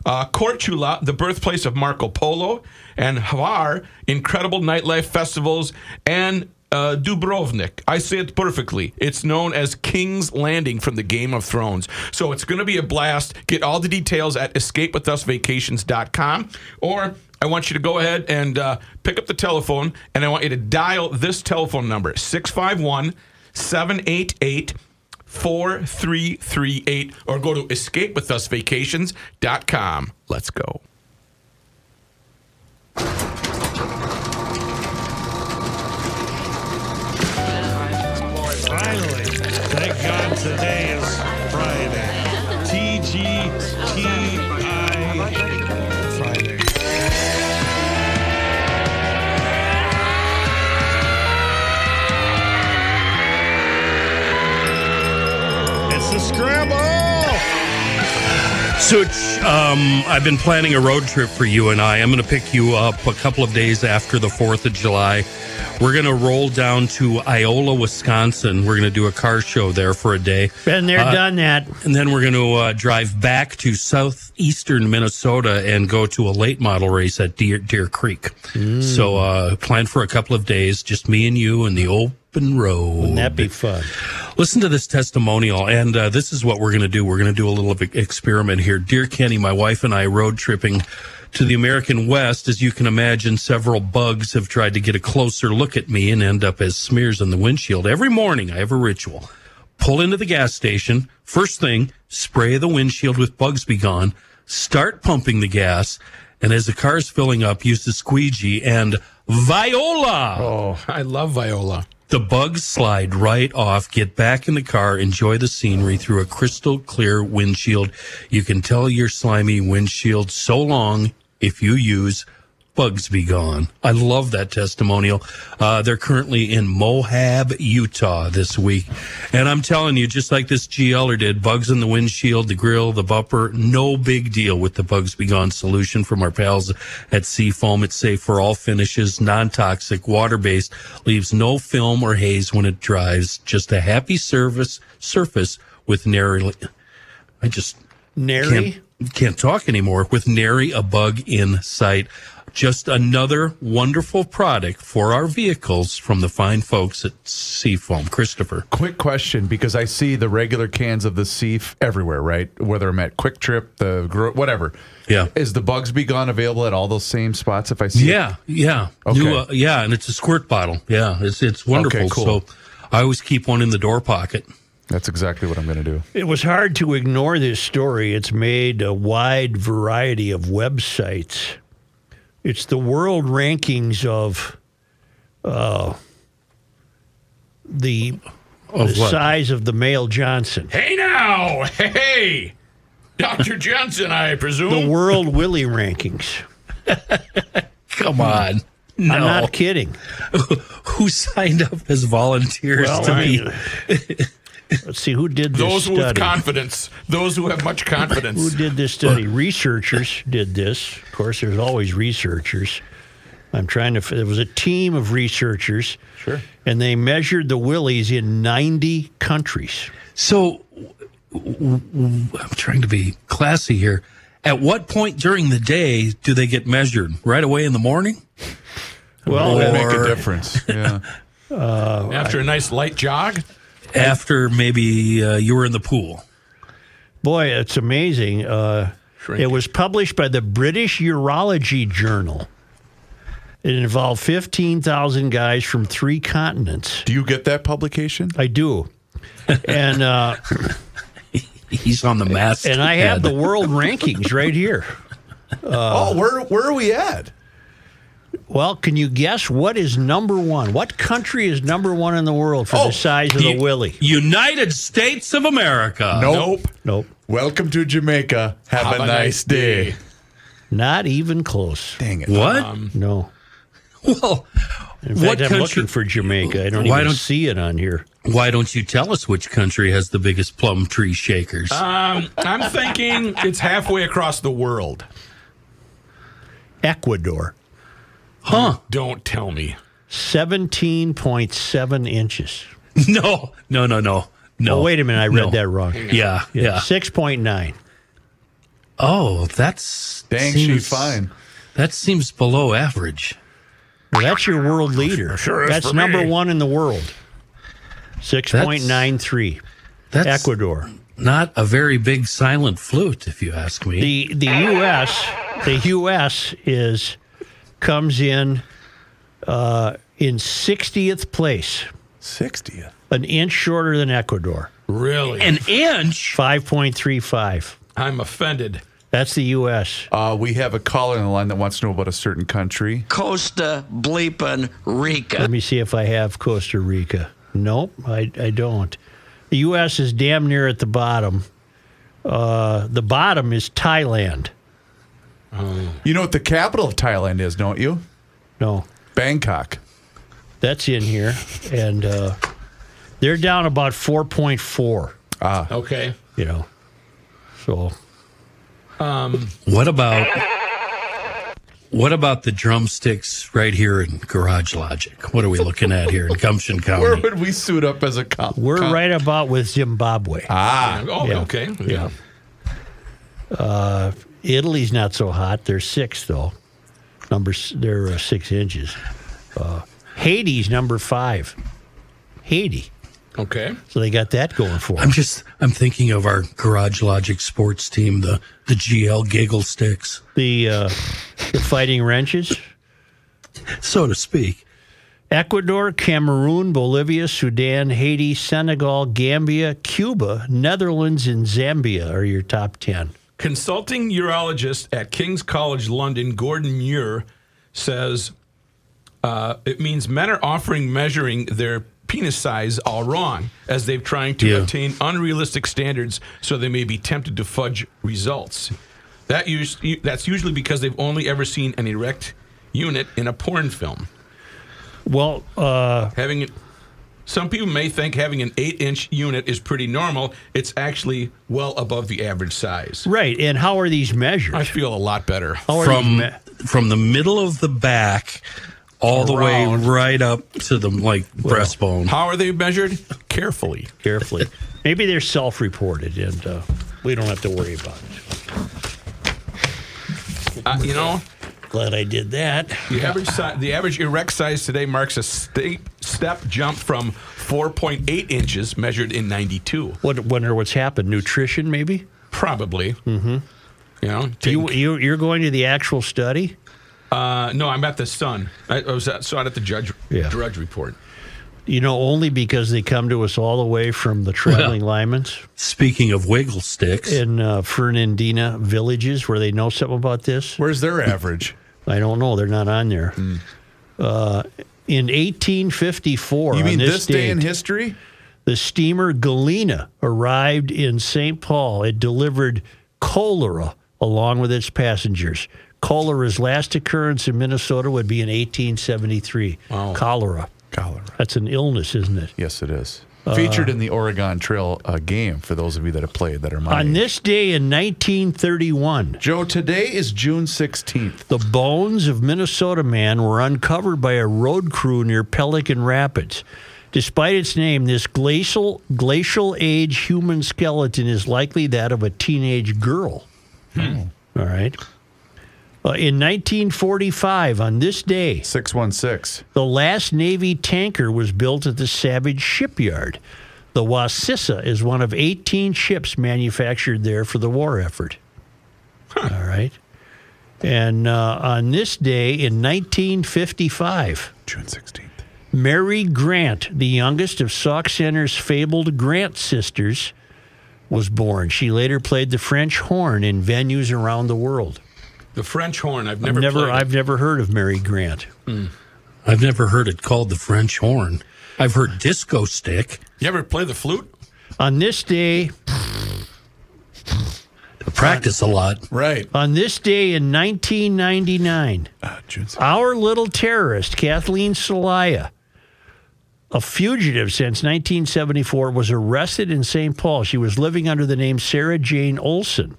Uh, Korčula, the birthplace of Marco Polo, and Hvar, incredible nightlife festivals, and uh, Dubrovnik. I say it perfectly. It's known as King's Landing from the Game of Thrones. So it's going to be a blast. Get all the details at escapewithusvacations.com or I want you to go ahead and uh, pick up the telephone and I want you to dial this telephone number 651 788 4338 or go to escapewithusvacations.com. Let's go. Finally. Thank God today is Friday. TGTI Friday. It's the scramble. Such, um, I've been planning a road trip for you and I. I'm going to pick you up a couple of days after the 4th of July. We're going to roll down to Iola, Wisconsin. We're going to do a car show there for a day. Been there, Uh, done that. And then we're going to uh, drive back to southeastern Minnesota and go to a late model race at Deer, Deer Creek. Mm. So, uh, plan for a couple of days, just me and you and the open road. Wouldn't that be fun? Listen to this testimonial, and uh, this is what we're going to do. We're going to do a little of experiment here. Dear Kenny, my wife and I road tripping to the American West. As you can imagine, several bugs have tried to get a closer look at me and end up as smears on the windshield. Every morning, I have a ritual. Pull into the gas station. First thing, spray the windshield with Bugs Be Gone. Start pumping the gas. And as the car's filling up, use the squeegee and Viola. Oh, I love Viola. The bugs slide right off. Get back in the car. Enjoy the scenery through a crystal clear windshield. You can tell your slimy windshield so long if you use Bugs Be Gone. I love that testimonial. Uh, they're currently in Moab, Utah this week. And I'm telling you, just like this GLer did, bugs in the windshield, the grill, the bumper, no big deal with the Bugs Be Gone solution from our pals at Seafoam. It's safe for all finishes, non-toxic, water-based, leaves no film or haze when it dries. Just a happy service surface with nary. I just Nary? can't, can't talk anymore with nary a bug in sight. Just another wonderful product for our vehicles from the fine folks at Seafoam. Christopher. Quick question because I see the regular cans of the Seaf everywhere, right? Whether I'm at Quick Trip, the gro- whatever. Yeah. Is the Bugs Be Gone available at all those same spots if I see Yeah, it? yeah, Okay. New, uh, yeah, and it's a squirt bottle. Yeah, it's it's wonderful. Okay, cool. So I always keep one in the door pocket. That's exactly what I'm going to do. It was hard to ignore this story. It's made a wide variety of websites. It's the world rankings of uh, the, Of the what? size of the male Johnson. Hey now, hey, Doctor Johnson, I presume. The world Willie rankings. Come on. No. I'm not kidding. Who signed up as volunteers Well, to I be? Mean, Let's see who did this Those with study. confidence. Those who have much confidence. Who did this study? Researchers did this. Of course, there's always researchers. I'm trying to. There was a team of researchers. Sure. And they measured the willies in 90 countries. So I'm trying to be classy here. At what point during the day do they get measured? Right away in the morning? Well, Would make a difference. Yeah. Uh, After a nice light jog. After maybe uh, you were in the pool. Boy, it's amazing. Uh, it was published by the British Urology Journal. It involved 15,000 guys from three continents. Do you get that publication? I do. And uh, He's on the mast. and I have the world rankings right here. oh, where where are we at? Well, can you guess what is number one? What country is number one in the world for the size of the U- willy? United States of America. Nope. Nope. Welcome to Jamaica. Have, a, nice day. Not even close. Dang it. What? No. well, In fact, what I'm country? looking for Jamaica. I don't Why even don't- see it on here. Why don't you tell us which country has the biggest plum tree shakers? Um, I'm thinking it's halfway across the world. Ecuador, huh? Don't tell me. 17.7 inches. No, no, no, no, no. Oh, wait a minute. I read No. that wrong. Yeah, yeah. 6.9. Oh, that's Dang, seems, she's fine. That seems below average. Well, that's your world leader. Sure is that's number me. one in the world. 6.93. That's Ecuador. not a very big silent flute, if you ask me. The the U.S. the U.S. is comes in uh, in 60th place, 60th. an inch shorter than Ecuador. Really? An inch. 5.35. I'm offended. That's the U.S. Uh, we have a caller on the line that wants to know about a certain country. Costa bleeping Rica. Let me see if I have Costa Rica. Nope, I, I don't. The U.S. is damn near at the bottom. Uh, the bottom is Thailand. You know what the capital of Thailand is, don't you? No, Bangkok. that's in here, and uh, they're down about four point four. Ah, Okay. You know, so What about what about the drumsticks right here in Garage Logic? What are we looking at here in Gumption County? where would we suit up as a cop? we're right about with Zimbabwe. Ah, Oh, Yeah. okay. Yeah. Uh, Italy's not so hot. They're six though. Number they're uh, six inches. Uh, Haiti's number five. Haiti. Okay. So they got that going for them. I'm just I'm thinking of our Garage Logic sports team, the the GL Giggle Sticks, The uh, the fighting wrenches. so to speak. Ecuador, Cameroon, Bolivia, Sudan, Haiti, Senegal, Gambia, Cuba, Netherlands, and Zambia are your top ten. Consulting urologist at King's College London, Gordon Muir, says uh, it means men are offering measuring their penis size all wrong, as they're trying to Yeah. obtain unrealistic standards so they may be tempted to fudge results. That us- that's usually because they've only ever seen an erect unit in a porn film. Well, uh, Having it, some people may think having an eight-inch unit is pretty normal. It's actually well above the average size. right. And how are these measured? I feel a lot better. How are From these me- from the middle of the back all the way right up to the like breastbone. How are they measured? Carefully. carefully. Maybe they're self-reported, and uh, we don't have to worry about it. Uh, you know, Glad I did that. the average si- the average erect size today marks a steep step jump from 4.8 inches measured in 92. What wonder what's happened? Nutrition, maybe. Probably. Mm-hmm. You know, you, you, you're going to the actual study. uh, no, I'm at the Sun. I, I was at, saw it at the Judge Yeah. Drudge report. You know, only because they come to us all the way from the traveling linemen's Speaking of wiggle sticks, in uh, Fernandina villages where they know something about this. Where's their average? I don't know. They're not on there. Uh, in 1854, You mean this, this day in history? the steamer Galena arrived in St. Paul. It delivered cholera along with its passengers. Cholera's last occurrence in Minnesota would be in 1873. Wow. Cholera. Cholera. That's an illness, isn't it? Yes, it is. Featured in the Oregon Trail uh, game for those of you that have played that are my On age. this day in 1931, Joe, today is June 16th. the bones of Minnesota man were uncovered by a road crew near Pelican Rapids. Despite its name, this glacial glacial age human skeleton is likely that of a teenage girl. All right. Uh, in 1945, on this day, 616. the last Navy tanker was built at the Savage Shipyard. The Wacissa is one of 18 ships manufactured there for the war effort. All right. And uh, on this day in 1955, June 16th. Mary Grant, the youngest of Sauk Centre's fabled Grant sisters, was born. She later played the French horn in venues around the world. The French horn. I've I've never, never, played. I've never heard of Mary Grant. I've never heard it called the French horn. I've heard disco stick. You ever play the flute? On this day, I practice a lot. Right. on this day in 1999, Uh, our little terrorist Kathleen Soliah, a fugitive since 1974, was arrested in St. Paul. She was living under the name Sarah Jane Olson.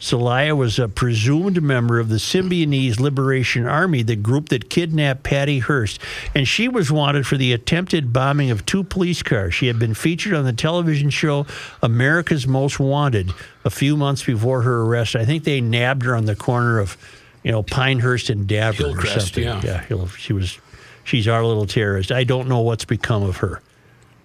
Soliah was a presumed member of the Symbionese Liberation Army, the group that kidnapped Patty Hearst, and she was wanted for the attempted bombing of two police cars. She had been featured on the television show America's Most Wanted a few months before her arrest. I think they nabbed her on the corner of, you know, Pinehurst and Davern or something. yeah. yeah, she was. She's our little terrorist. I don't know what's become of her.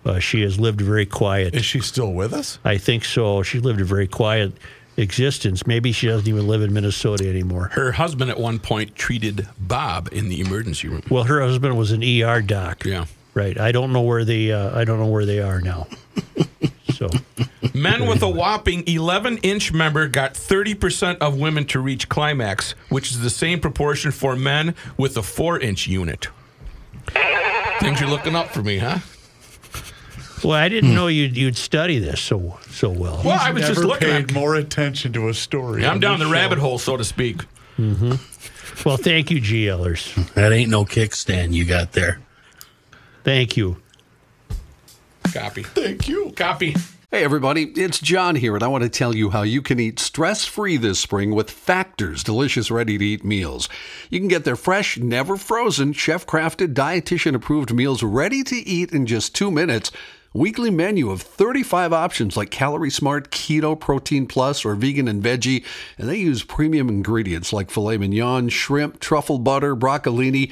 Uh, she has lived very quiet. Is she still with us? I think so. She lived a very quiet existence. Maybe she doesn't even live in Minnesota anymore. Her husband at one point treated Bob in the emergency room. Well, her husband was an ER doc. Yeah. Right. I don't know where they. Uh, I don't know where they are now. so Men with a whopping 11 inch member got 30% of women to reach climax, which is the same proportion for men with a 4 inch unit. Things are looking up for me, huh? Well, I didn't hmm. know you'd you'd study this so so well. Well, I was Never just looking paid at more attention to a story. I'm on down the this rabbit hole, so to speak. Mm-hmm. Well, thank you, GLers. That ain't no kickstand you got there. Thank you. Copy. Thank you. Copy. Hey, everybody, it's John here, and I want to tell you how you can eat stress free this spring with Factor's delicious ready to eat meals. You can get their fresh, never frozen, chef crafted, dietitian approved meals ready to eat in just two minutes. Weekly menu of 35 options like Calorie Smart, Keto, Protein Plus, or Vegan and Veggie, and they use premium ingredients like filet mignon, shrimp, truffle butter, broccolini,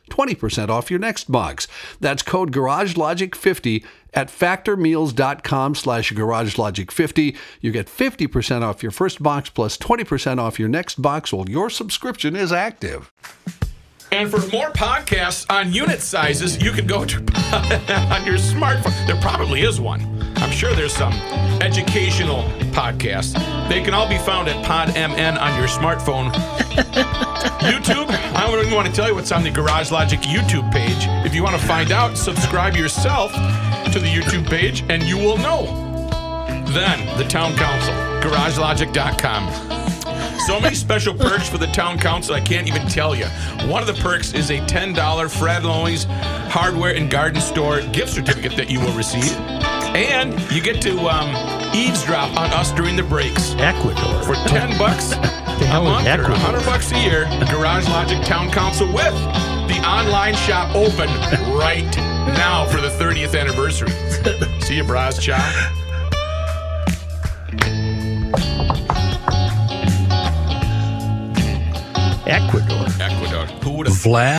20% off your next box. That's code garagelogic50 at factormeals.com slash garagelogic50. You get 50% off your first box plus 20% off your next box while your subscription is active. And for more podcasts on unit sizes, you can go to on your smartphone. There probably is one. I'm sure there's some educational podcasts. They can all be found at PodMN on your smartphone. YouTube, I don't even want to tell you what's on the Garage Logic YouTube page. If you want to find out, subscribe yourself to the YouTube page and you will know. Then, the Town Council, garagelogic.com. So many special perks for the town council, I can't even tell you. One of the perks is a $10 Fred Loney's Hardware and Garden Store gift certificate that you will receive. And you get to um, eavesdrop on us during the breaks. Ecuador. For 10 bucks a month or 100 bucks a year, Garage Logic Town Council with the online shop open right now for the 30th anniversary. See you, Braz Chow. Ecuador. Ecuador. Who would have Vlad